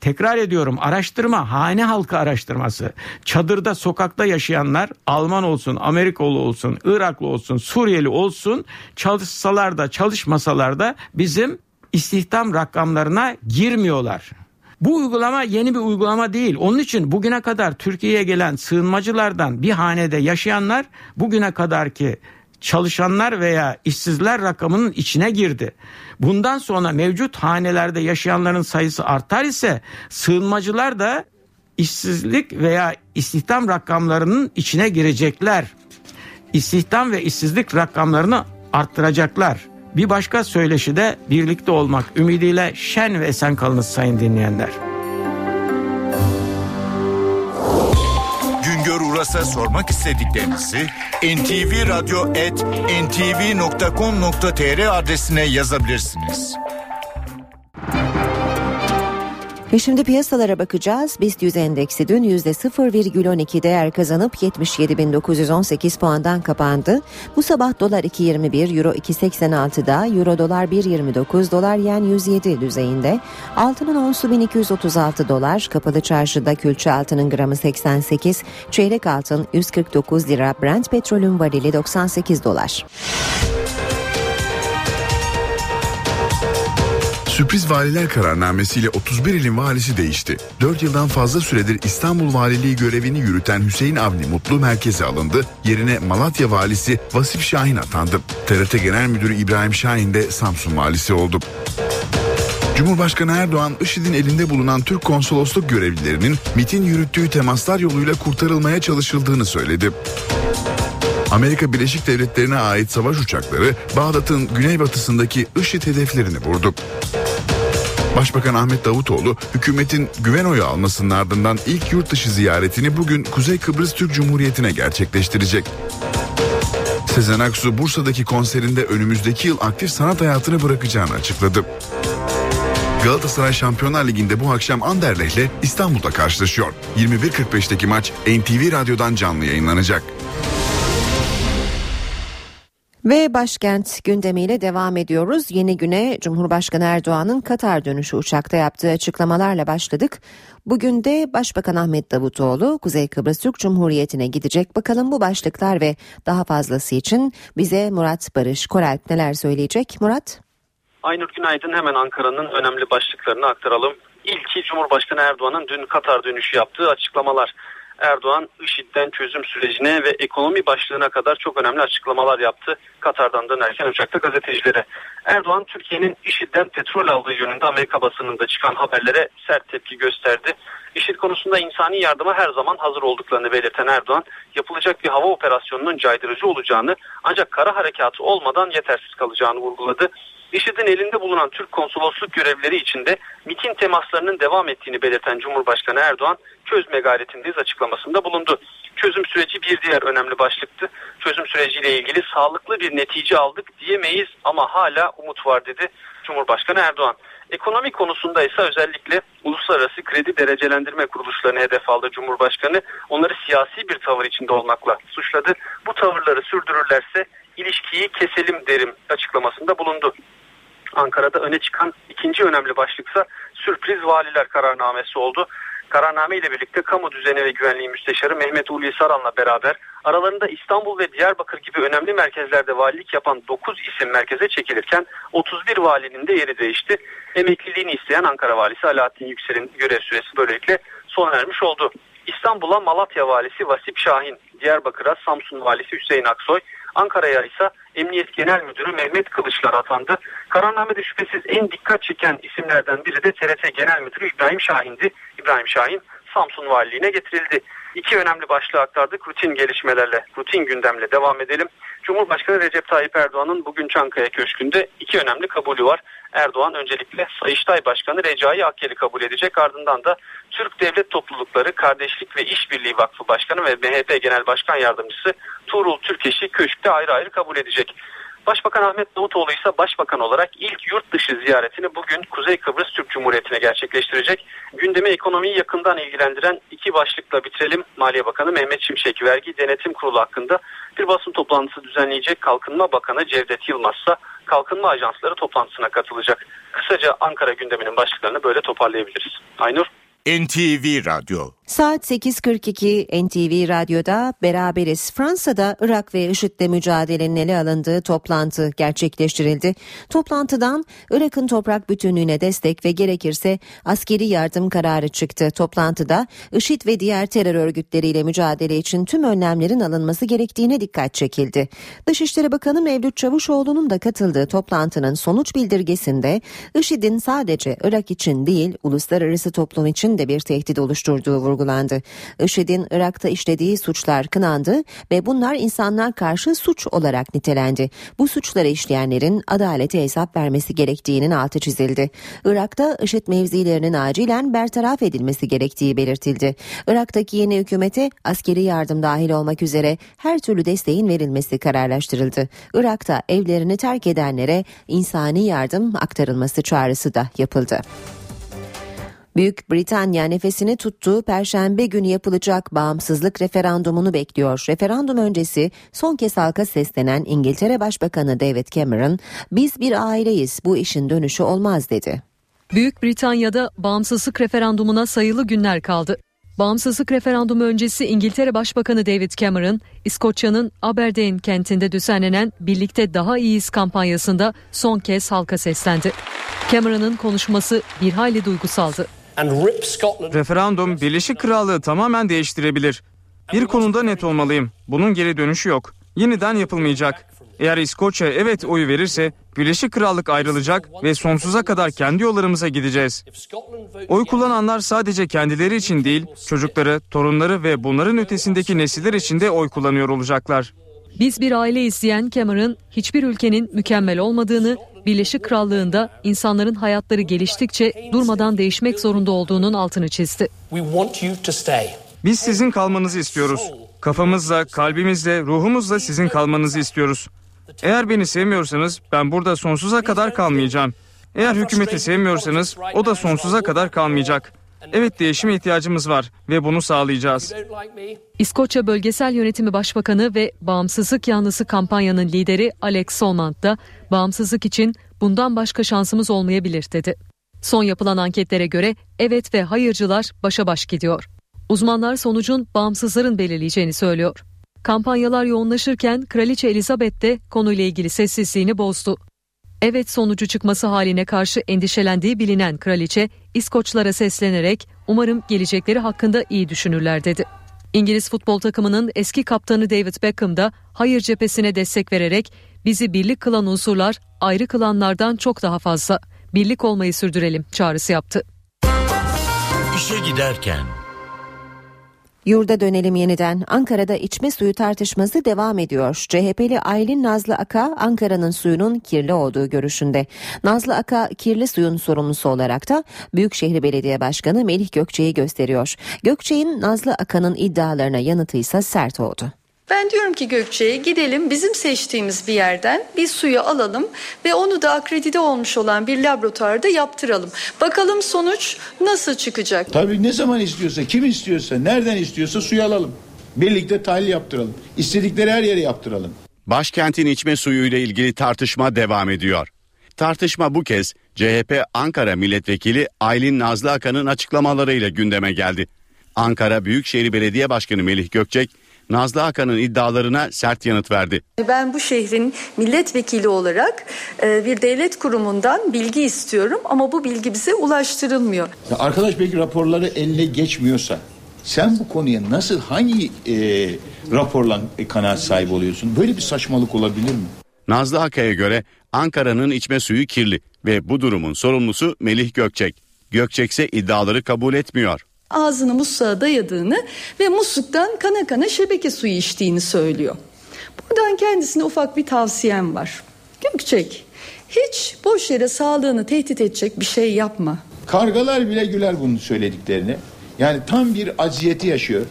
Tekrar ediyorum araştırma hane halkı araştırması. Çadırda sokakta yaşayanlar Alman olsun, Amerikalı olsun, Iraklı olsun, Suriyeli olsun çalışsalar da çalışmasalar da bizim istihdam rakamlarına girmiyorlar. Bu uygulama yeni bir uygulama değil. Onun için bugüne kadar Türkiye'ye gelen sığınmacılardan bir hanede yaşayanlar bugüne kadar ki çalışanlar veya işsizler rakamının içine girdi. Bundan sonra mevcut hanelerde yaşayanların sayısı artar ise sığınmacılar da işsizlik veya istihdam rakamlarının içine girecekler. İstihdam ve işsizlik rakamlarını arttıracaklar. Bir başka söyleşi de birlikte olmak ümidiyle şen ve esen kalınız sayın dinleyenler. Güngör Uras'a sormak istediklerinizi ntvradio.ntv.com.tr adresine yazabilirsiniz. Ve şimdi piyasalara bakacağız. BIST 100 endeksi dün %0,12 değer kazanıp 77.918 puandan kapandı. Bu sabah dolar 2.21, euro 2.86'da, euro dolar 1.29, dolar yen 107 düzeyinde. Altının onsu 1236 dolar, kapalı çarşıda külçe altının gramı 88, çeyrek altın 149 lira, Brent petrolün varili 98 dolar. Sürpriz valiler kararnamesiyle 31 ilin valisi değişti. 4 yıldan fazla süredir İstanbul Valiliği görevini yürüten Hüseyin Avni Mutlu merkeze alındı. Yerine Malatya valisi Vasif Şahin atandı. TRT Genel Müdürü İbrahim Şahin de Samsun valisi oldu. Cumhurbaşkanı Erdoğan, IŞİD'in elinde bulunan Türk konsolosluk görevlilerinin MIT'in yürüttüğü temaslar yoluyla kurtarılmaya çalışıldığını söyledi. Amerika Birleşik Devletleri'ne ait savaş uçakları Bağdat'ın güneybatısındaki IŞİD hedeflerini vurdu. Başbakan Ahmet Davutoğlu hükümetin güven oyu almasının ardından ilk yurt dışı ziyaretini bugün Kuzey Kıbrıs Türk Cumhuriyeti'ne gerçekleştirecek. Sezen Aksu Bursa'daki konserinde önümüzdeki yıl aktif sanat hayatını bırakacağını açıkladı. Galatasaray Şampiyonlar Ligi'nde bu akşam Anderlecht'le İstanbul'da karşılaşıyor. 21.45'teki maç NTV Radyo'dan canlı yayınlanacak. Ve başkent gündemiyle devam ediyoruz. Yeni güne Cumhurbaşkanı Erdoğan'ın Katar dönüşü uçakta yaptığı açıklamalarla başladık. Bugün de Başbakan Ahmet Davutoğlu Kuzey Kıbrıs Türk Cumhuriyeti'ne gidecek. Bakalım bu başlıklar ve daha fazlası için bize Murat Barış Koralp neler söyleyecek? Murat? Aynur Günaydın hemen Ankara'nın önemli başlıklarını aktaralım. İlki Cumhurbaşkanı Erdoğan'ın dün Katar dönüşü yaptığı açıklamalar. Erdoğan IŞİD'den çözüm sürecine ve ekonomi başlığına kadar çok önemli açıklamalar yaptı. Katar'dan dönerken uçakta gazetecilere. Erdoğan Türkiye'nin IŞİD'den petrol aldığı yönünde Amerika basınında çıkan haberlere sert tepki gösterdi. IŞİD konusunda insani yardıma her zaman hazır olduklarını belirten Erdoğan, yapılacak bir hava operasyonunun caydırıcı olacağını ancak kara harekatı olmadan yetersiz kalacağını vurguladı. IŞİD'in elinde bulunan Türk konsolosluk görevlileri içinde MIT'in temaslarının devam ettiğini belirten Cumhurbaşkanı Erdoğan çözme gayretindeyiz açıklamasında bulundu. Çözüm süreci bir diğer önemli başlıktı. Çözüm süreciyle ilgili sağlıklı bir netice aldık diyemeyiz ama hala umut var dedi Cumhurbaşkanı Erdoğan. Ekonomi konusunda ise özellikle uluslararası kredi derecelendirme kuruluşlarını hedef aldı Cumhurbaşkanı. Onları siyasi bir tavır içinde olmakla suçladı. Bu tavırları sürdürürlerse ilişkiyi keselim derim açıklamasında bulundu. Ankara'da öne çıkan ikinci önemli başlıksa sürpriz valiler kararnamesi oldu. Kararname ile birlikte kamu düzeni ve güvenliği müsteşarı Mehmet Uli Saran'la beraber aralarında İstanbul ve Diyarbakır gibi önemli merkezlerde valilik yapan 9 isim merkeze çekilirken 31 valinin de yeri değişti. Emekliliğini isteyen Ankara valisi Alaaddin Yüksel'in görev süresi böylelikle sona ermiş oldu. İstanbul'a Malatya valisi Vasip Şahin, Diyarbakır'a Samsun valisi Hüseyin Aksoy, Ankara'ya ise Emniyet Genel Müdürü Mehmet Kılıçlar atandı. Kararnamede şüphesiz en dikkat çeken isimlerden biri de TRT Genel Müdürü İbrahim Şahin'di. İbrahim Şahin Samsun Valiliğine getirildi. İki önemli başlığı aktardık. Rutin gelişmelerle, rutin gündemle devam edelim. Cumhurbaşkanı Recep Tayyip Erdoğan'ın bugün Çankaya Köşkü'nde iki önemli kabulü var. Erdoğan öncelikle Sayıştay Başkanı Recai Akkel'i kabul edecek. Ardından da Türk Devlet Toplulukları Kardeşlik ve İşbirliği Vakfı Başkanı ve MHP Genel Başkan Yardımcısı Tuğrul Türkeş'i köşkte ayrı ayrı kabul edecek. Başbakan Ahmet Davutoğlu ise başbakan olarak ilk yurt dışı ziyaretini bugün Kuzey Kıbrıs Türk Cumhuriyeti'ne gerçekleştirecek. Gündemi ekonomiyi yakından ilgilendiren iki başlıkla bitirelim. Maliye Bakanı Mehmet Şimşek vergi denetim kurulu hakkında bir basın toplantısı düzenleyecek. Kalkınma Bakanı Cevdet Yılmaz ise kalkınma ajansları toplantısına katılacak. Kısaca Ankara gündeminin başlıklarını böyle toparlayabiliriz. Aynur. NTV Radyo Saat 8.42 NTV Radyo'da beraberiz. Fransa'da Irak ve IŞİD'le mücadelenin ele alındığı toplantı gerçekleştirildi. Toplantıdan Irak'ın toprak bütünlüğüne destek ve gerekirse askeri yardım kararı çıktı. Toplantıda IŞİD ve diğer terör örgütleriyle mücadele için tüm önlemlerin alınması gerektiğine dikkat çekildi. Dışişleri Bakanı Mevlüt Çavuşoğlu'nun da katıldığı toplantının sonuç bildirgesinde IŞİD'in sadece Irak için değil uluslararası toplum için de bir tehdit oluşturduğu vurgulandı vurgulandı. IŞİD'in Irak'ta işlediği suçlar kınandı ve bunlar insanlar karşı suç olarak nitelendi. Bu suçları işleyenlerin adalete hesap vermesi gerektiğinin altı çizildi. Irak'ta IŞİD mevzilerinin acilen bertaraf edilmesi gerektiği belirtildi. Irak'taki yeni hükümete askeri yardım dahil olmak üzere her türlü desteğin verilmesi kararlaştırıldı. Irak'ta evlerini terk edenlere insani yardım aktarılması çağrısı da yapıldı. Büyük Britanya nefesini tuttuğu perşembe günü yapılacak bağımsızlık referandumunu bekliyor. Referandum öncesi son kez halka seslenen İngiltere Başbakanı David Cameron, "Biz bir aileyiz. Bu işin dönüşü olmaz." dedi. Büyük Britanya'da bağımsızlık referandumuna sayılı günler kaldı. Bağımsızlık referandumu öncesi İngiltere Başbakanı David Cameron, İskoçya'nın Aberdeen kentinde düzenlenen Birlikte Daha İyiyiz kampanyasında son kez halka seslendi. Cameron'ın konuşması bir hayli duygusaldı. Referandum Birleşik Krallığı tamamen değiştirebilir. Bir konuda net olmalıyım. Bunun geri dönüşü yok. Yeniden yapılmayacak. Eğer İskoçya evet oyu verirse Birleşik Krallık ayrılacak ve sonsuza kadar kendi yollarımıza gideceğiz. Oy kullananlar sadece kendileri için değil, çocukları, torunları ve bunların ötesindeki nesiller için de oy kullanıyor olacaklar. Biz bir aile izleyen Cameron hiçbir ülkenin mükemmel olmadığını, Birleşik Krallığı'nda insanların hayatları geliştikçe durmadan değişmek zorunda olduğunun altını çizdi. Biz sizin kalmanızı istiyoruz. Kafamızla, kalbimizle, ruhumuzla sizin kalmanızı istiyoruz. Eğer beni sevmiyorsanız ben burada sonsuza kadar kalmayacağım. Eğer hükümeti sevmiyorsanız o da sonsuza kadar kalmayacak. Evet değişime ihtiyacımız var ve bunu sağlayacağız. İskoçya Bölgesel Yönetimi Başbakanı ve Bağımsızlık Yanlısı kampanyanın lideri Alex Solmant da bağımsızlık için bundan başka şansımız olmayabilir dedi. Son yapılan anketlere göre evet ve hayırcılar başa baş gidiyor. Uzmanlar sonucun bağımsızların belirleyeceğini söylüyor. Kampanyalar yoğunlaşırken Kraliçe Elizabeth de konuyla ilgili sessizliğini bozdu. Evet sonucu çıkması haline karşı endişelendiği bilinen kraliçe İskoçlara seslenerek umarım gelecekleri hakkında iyi düşünürler dedi. İngiliz futbol takımının eski kaptanı David Beckham da hayır cephesine destek vererek bizi birlik kılan unsurlar ayrı kılanlardan çok daha fazla. Birlik olmayı sürdürelim çağrısı yaptı. İşe giderken Yurda dönelim yeniden. Ankara'da içme suyu tartışması devam ediyor. CHP'li Aylin Nazlı Aka Ankara'nın suyunun kirli olduğu görüşünde. Nazlı Aka kirli suyun sorumlusu olarak da Büyükşehir Belediye Başkanı Melih Gökçe'yi gösteriyor. Gökçe'nin Nazlı Aka'nın iddialarına yanıtı ise sert oldu. Ben diyorum ki Gökçe'ye gidelim bizim seçtiğimiz bir yerden bir suyu alalım ve onu da akredite olmuş olan bir laboratuvarda yaptıralım. Bakalım sonuç nasıl çıkacak? Tabii ne zaman istiyorsa, kim istiyorsa, nereden istiyorsa suyu alalım. Birlikte tahlil yaptıralım. İstedikleri her yere yaptıralım. Başkentin içme suyu ile ilgili tartışma devam ediyor. Tartışma bu kez CHP Ankara Milletvekili Aylin Nazlı Akan'ın açıklamalarıyla gündeme geldi. Ankara Büyükşehir Belediye Başkanı Melih Gökçek Nazlı Akan'ın iddialarına sert yanıt verdi. Ben bu şehrin milletvekili olarak e, bir devlet kurumundan bilgi istiyorum ama bu bilgi bize ulaştırılmıyor. Ya arkadaş belki raporları eline geçmiyorsa sen bu konuya nasıl hangi e, raporla kanaat sahibi oluyorsun? Böyle bir saçmalık olabilir mi? Nazlı Akay'a göre Ankara'nın içme suyu kirli ve bu durumun sorumlusu Melih Gökçek. Gökçek ise iddiaları kabul etmiyor ağzını musluğa dayadığını ve musluktan kana kana şebeke suyu içtiğini söylüyor. Buradan kendisine ufak bir tavsiyem var. Gökçek hiç boş yere sağlığını tehdit edecek bir şey yapma. Kargalar bile güler bunun söylediklerini. Yani tam bir aciyeti yaşıyor.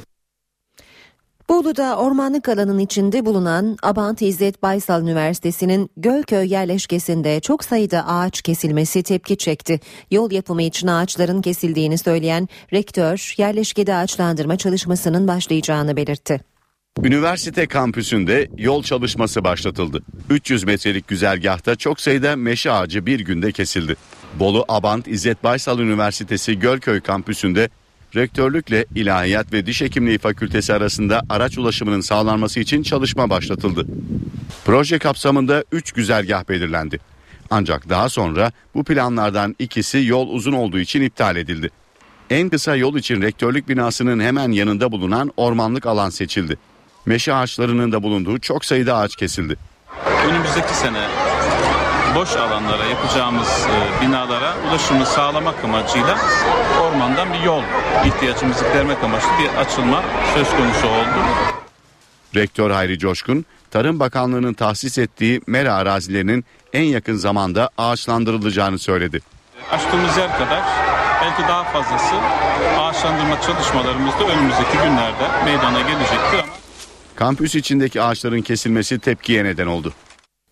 Bolu'da ormanlık alanın içinde bulunan Abant İzzet Baysal Üniversitesi'nin Gölköy yerleşkesinde çok sayıda ağaç kesilmesi tepki çekti. Yol yapımı için ağaçların kesildiğini söyleyen rektör yerleşkede ağaçlandırma çalışmasının başlayacağını belirtti. Üniversite kampüsünde yol çalışması başlatıldı. 300 metrelik güzergahta çok sayıda meşe ağacı bir günde kesildi. Bolu Abant İzzet Baysal Üniversitesi Gölköy kampüsünde rektörlükle İlahiyat ve Diş Hekimliği Fakültesi arasında araç ulaşımının sağlanması için çalışma başlatıldı. Proje kapsamında 3 güzergah belirlendi. Ancak daha sonra bu planlardan ikisi yol uzun olduğu için iptal edildi. En kısa yol için rektörlük binasının hemen yanında bulunan ormanlık alan seçildi. Meşe ağaçlarının da bulunduğu çok sayıda ağaç kesildi. Önümüzdeki sene boş alanlara yapacağımız e, binalara ulaşımı sağlamak amacıyla ormandan bir yol ihtiyacımızı gidermek amaçlı bir açılma söz konusu oldu. Rektör Hayri Coşkun, Tarım Bakanlığı'nın tahsis ettiği mera arazilerinin en yakın zamanda ağaçlandırılacağını söyledi. Açtığımız yer kadar belki daha fazlası ağaçlandırma çalışmalarımız da önümüzdeki günlerde meydana gelecektir ama Kampüs içindeki ağaçların kesilmesi tepkiye neden oldu.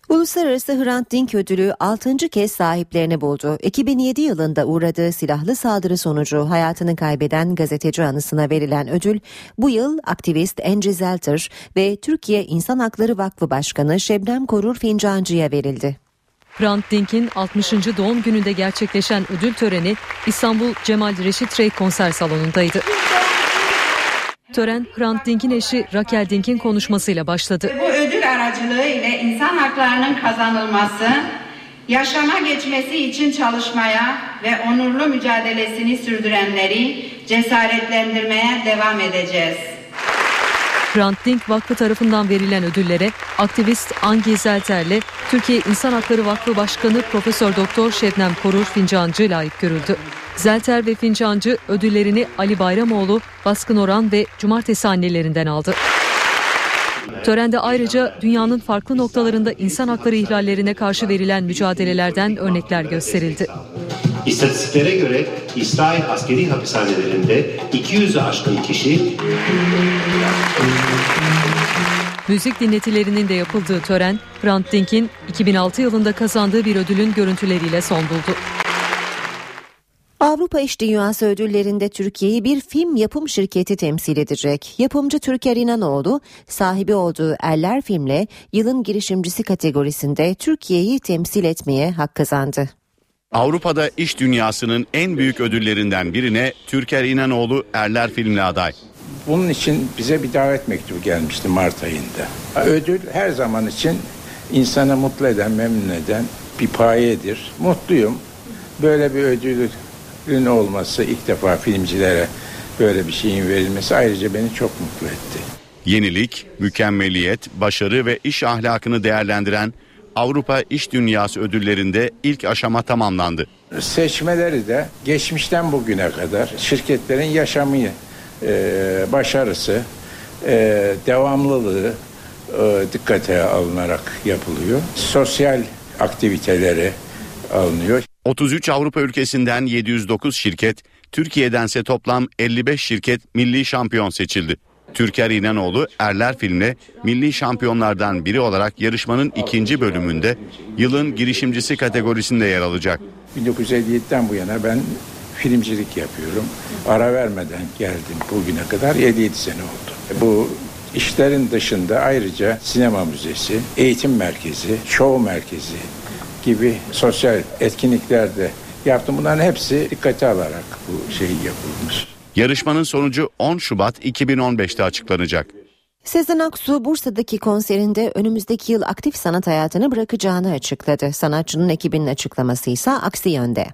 Uluslararası Hrant Dink ödülü 6. kez sahiplerini buldu. 2007 yılında uğradığı silahlı saldırı sonucu hayatını kaybeden gazeteci anısına verilen ödül bu yıl aktivist Angie Zelter ve Türkiye İnsan Hakları Vakfı Başkanı Şebnem Korur Fincancı'ya verildi. Hrant Dink'in 60. doğum gününde gerçekleşen ödül töreni İstanbul Cemal Reşit Rey konser salonundaydı. Tören Hrant Dink'in eşi Raquel Dink'in konuşmasıyla başladı. Bu ödül aracılığı ile insan haklarının kazanılması, yaşama geçmesi için çalışmaya ve onurlu mücadelesini sürdürenleri cesaretlendirmeye devam edeceğiz. Hrant Dink Vakfı tarafından verilen ödüllere aktivist Angi Zelter'le Türkiye İnsan Hakları Vakfı Başkanı Profesör Doktor Şebnem Korur Fincancı layık görüldü. Zelter ve Fincancı ödüllerini Ali Bayramoğlu, Baskın Oran ve Cumartesi annelerinden aldı. Törende ayrıca dünyanın farklı noktalarında insan hakları ihlallerine karşı verilen mücadelelerden örnekler gösterildi. İstatistiklere göre İsrail askeri hapishanelerinde 200'ü aşkın kişi Müzik dinletilerinin de yapıldığı tören, Hrant Dink'in 2006 yılında kazandığı bir ödülün görüntüleriyle son buldu. Avrupa İş Dünyası ödüllerinde Türkiye'yi bir film yapım şirketi temsil edecek. Yapımcı Türker İnanoğlu sahibi olduğu Eller filmle yılın girişimcisi kategorisinde Türkiye'yi temsil etmeye hak kazandı. Avrupa'da iş dünyasının en büyük ödüllerinden birine Türker İnanoğlu Erler filmle aday. Bunun için bize bir davet mektubu gelmişti Mart ayında. Ödül her zaman için insanı mutlu eden, memnun eden bir payedir. Mutluyum. Böyle bir ödül ün olması ilk defa filmcilere böyle bir şeyin verilmesi ayrıca beni çok mutlu etti. Yenilik, mükemmeliyet, başarı ve iş ahlakını değerlendiren Avrupa İş Dünyası ödüllerinde ilk aşama tamamlandı. Seçmeleri de geçmişten bugüne kadar şirketlerin yaşamını e, başarısı, e, devamlılığı e, dikkate alınarak yapılıyor. Sosyal aktiviteleri alınıyor. 33 Avrupa ülkesinden 709 şirket, Türkiye'dense toplam 55 şirket milli şampiyon seçildi. Türker İnanoğlu Erler filmle milli şampiyonlardan biri olarak yarışmanın ikinci bölümünde yılın girişimcisi kategorisinde yer alacak. 1957'den bu yana ben filmcilik yapıyorum. Ara vermeden geldim bugüne kadar 7-7 sene oldu. Bu işlerin dışında ayrıca sinema müzesi, eğitim merkezi, show merkezi gibi sosyal etkinliklerde yaptım. Bunların hepsi dikkate alarak bu şey yapılmış. Yarışmanın sonucu 10 Şubat 2015'te açıklanacak. Sezen Aksu Bursa'daki konserinde önümüzdeki yıl aktif sanat hayatını bırakacağını açıkladı. Sanatçının ekibinin açıklaması ise aksi yönde.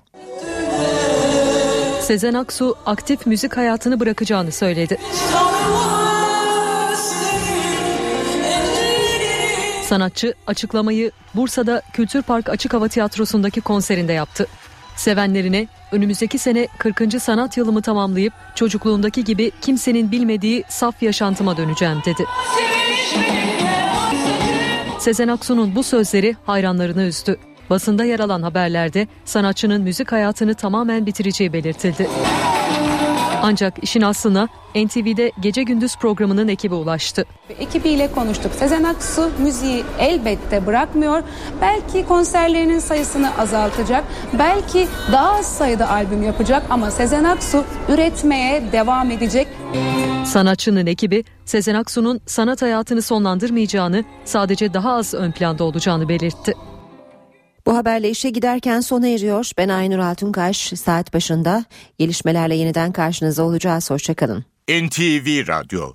Sezen Aksu aktif müzik hayatını bırakacağını söyledi. Sanatçı açıklamayı Bursa'da Kültür Park Açık Hava Tiyatrosu'ndaki konserinde yaptı. Sevenlerine önümüzdeki sene 40. sanat yılımı tamamlayıp çocukluğundaki gibi kimsenin bilmediği saf yaşantıma döneceğim dedi. Sezen Aksu'nun bu sözleri hayranlarını üzdü. Basında yer alan haberlerde sanatçının müzik hayatını tamamen bitireceği belirtildi. Ancak işin aslına NTV'de Gece Gündüz programının ekibi ulaştı. Ekibiyle konuştuk. Sezen Aksu müziği elbette bırakmıyor. Belki konserlerinin sayısını azaltacak. Belki daha az sayıda albüm yapacak ama Sezen Aksu üretmeye devam edecek. Sanatçının ekibi Sezen Aksu'nun sanat hayatını sonlandırmayacağını, sadece daha az ön planda olacağını belirtti. Bu haberle işe giderken sona eriyor. Ben Aynur Altunkaş saat başında gelişmelerle yeniden karşınızda olacağız. Hoşçakalın. NTV Radyo